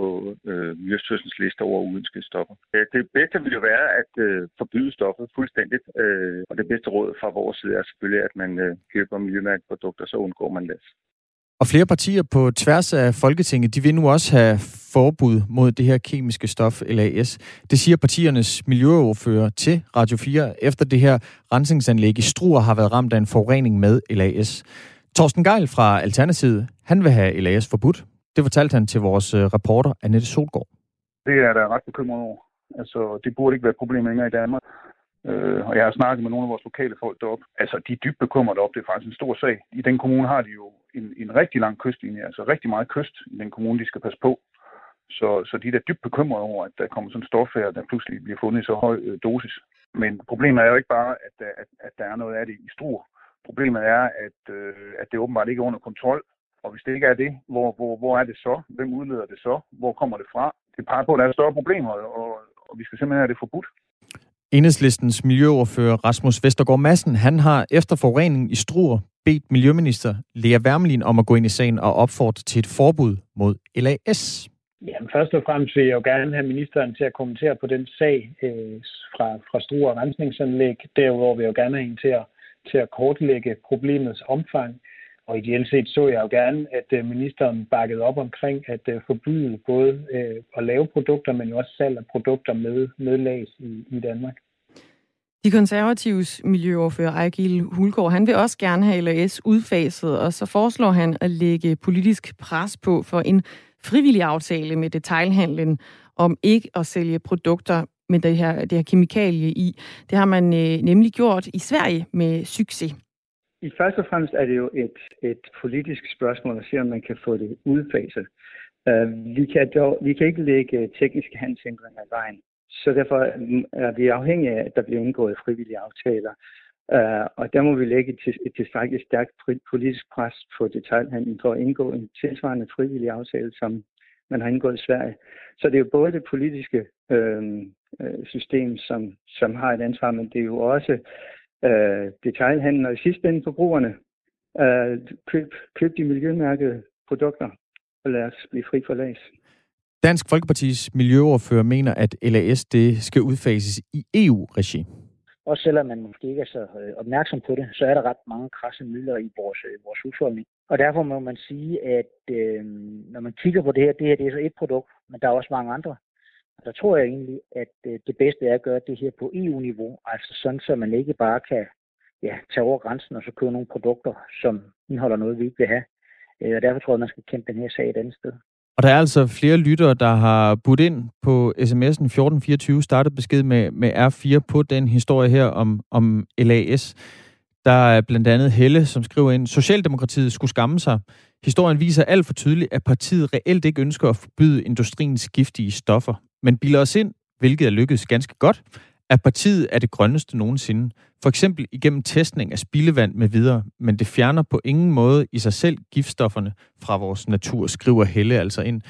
K: øh, Miljøstyrelsens liste over uønskede stoffer. Det bedste vil jo være at øh, forbyde stoffet fuldstændigt, øh, og det bedste råd fra vores side er selvfølgelig, at man øh, køber miljømærkeprodukter, så undgår man læs.
B: Og flere partier på tværs af Folketinget, de vil nu også have forbud mod det her kemiske stof LAS. Det siger partiernes miljøoverfører til Radio 4, efter det her rensningsanlæg i Struer har været ramt af en forurening med LAS. Torsten Geil fra Alternativet, han vil have LAS forbudt. Det fortalte han til vores øh, reporter, Annette Solgaard.
K: Det er der ret bekymret over. Altså, det burde ikke være et problem længere i Danmark. Øh, og jeg har snakket med nogle af vores lokale folk deroppe. Altså, de er dybt bekymrede op. Det er faktisk en stor sag. I den kommune har de jo en, en rigtig lang kystlinje, altså rigtig meget kyst i den kommune, de skal passe på. Så, så de er da dybt bekymrede over, at der kommer sådan en stof her, der pludselig bliver fundet i så høj øh, dosis. Men problemet er jo ikke bare, at, at, at der er noget af det i Struer. Problemet er, at, øh, at det åbenbart ikke er under kontrol, og hvis det ikke er det, hvor, hvor, hvor er det så? Hvem udleder det så? Hvor kommer det fra? Det peger på, at der er større problemer, og, og vi skal simpelthen have det forbudt.
B: Enhedslistens miljøoverfører Rasmus Vestergaard Madsen, han har efter forureningen i Struer bedt Miljøminister Lea Wermelin om at gå ind i sagen og opfordre til et forbud mod LAS.
M: Jamen, først og fremmest vil jeg jo gerne have ministeren til at kommentere på den sag øh, fra, fra Struer Rensningsanlæg. Derudover vil jeg jo gerne have hende til at, til at kortlægge problemets omfang. Og ideelt set så jeg jo gerne, at øh, ministeren bakkede op omkring at øh, forbyde både øh, at lave produkter, men også salg af produkter med, med lags i, i Danmark.
A: De konservatives miljøoverfører Ejgil Hulgaard, han vil også gerne have LAS udfaset, og så foreslår han at lægge politisk pres på for en frivillig aftale med detailhandlen om ikke at sælge produkter med det her, det her kemikalie i. Det har man øh, nemlig gjort i Sverige med succes.
O: I først og fremmest er det jo et, et politisk spørgsmål at se, om man kan få det udfaset. Uh, vi, kan dog, vi kan ikke lægge øh, tekniske handelshindringer i vejen, så derfor mm, er vi afhængige af, at der bliver indgået frivillige aftaler. Uh, og der må vi lægge et, et tilstrækkeligt stærkt politisk pres på detaljhandlen for at indgå en tilsvarende frivillig aftale, som man har indgået i Sverige. Så det er jo både det politiske øhm, øh, system, som, som har et ansvar, men det er jo også øh, detaljhandlen og i sidste ende forbrugerne. Øh, køb, køb de miljømærkede produkter, og lad os blive fri for las.
B: Dansk Folkepartis miljøoverfører mener, at LAS det skal udfases i EU-regi.
P: Også selvom man måske ikke er så øh, opmærksom på det, så er der ret mange krasse midler i vores, øh, vores husholdning. Og derfor må man sige, at øh, når man kigger på det her, det her det er så et produkt, men der er også mange andre. Og der tror jeg egentlig, at øh, det bedste er at gøre det her på EU-niveau, altså sådan, så man ikke bare kan ja, tage over grænsen og så købe nogle produkter, som indeholder noget, vi ikke vil have. Øh, og derfor tror jeg, at man skal kæmpe den her sag et andet sted.
B: Og der er altså flere lyttere, der har budt ind på sms'en 1424, startet besked med, med R4 på den historie her om, om LAS. Der er blandt andet Helle, som skriver ind, Socialdemokratiet skulle skamme sig. Historien viser alt for tydeligt, at partiet reelt ikke ønsker at forbyde industriens giftige stoffer men bilder os ind, hvilket er lykkedes ganske godt, at partiet er det grønneste nogensinde. For eksempel igennem testning af spildevand med videre, men det fjerner på ingen måde i sig selv giftstofferne fra vores natur, skriver Helle altså ind.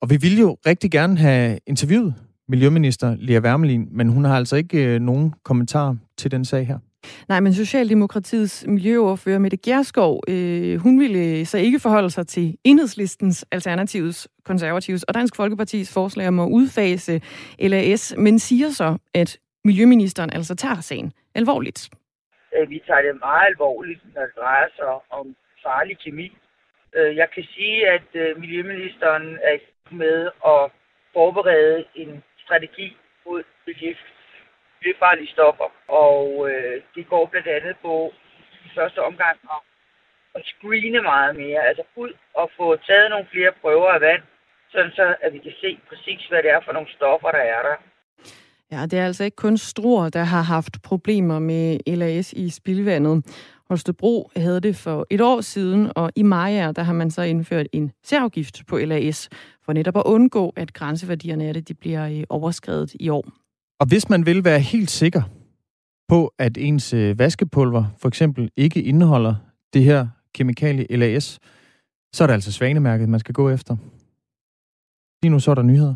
B: Og vi ville jo rigtig gerne have interviewet Miljøminister Lea Wermelin, men hun har altså ikke øh, nogen kommentar til den sag her.
A: Nej, men Socialdemokratiets miljøoverfører Mette Gerskov, øh, hun ville så ikke forholde sig til enhedslistens, Alternativets, Konservatives og Dansk Folkepartis forslag om at udfase LAS, men siger så, at miljøministeren altså tager sagen alvorligt.
Q: Øh, vi tager det meget alvorligt, når det drejer sig om farlig kemi. Øh, jeg kan sige, at øh, miljøministeren er med at forberede en strategi mod gift miljøfarlige stoffer. Og øh, det går blandt andet på i første omgang at, at screene meget mere. Altså ud og få taget nogle flere prøver af vand, sådan så at vi kan se præcis, hvad det er for nogle stoffer, der er der.
A: Ja, det er altså ikke kun Struer, der har haft problemer med LAS i spildvandet. Holstebro havde det for et år siden, og i Maja, der har man så indført en særafgift på LAS, for netop at undgå, at grænseværdierne af det de bliver øh, overskrevet i år.
B: Og hvis man vil være helt sikker på, at ens øh, vaskepulver for eksempel ikke indeholder det her Kemikalie LAS, så er det altså svanemærket, man skal gå efter. Lige nu så er der nyheder.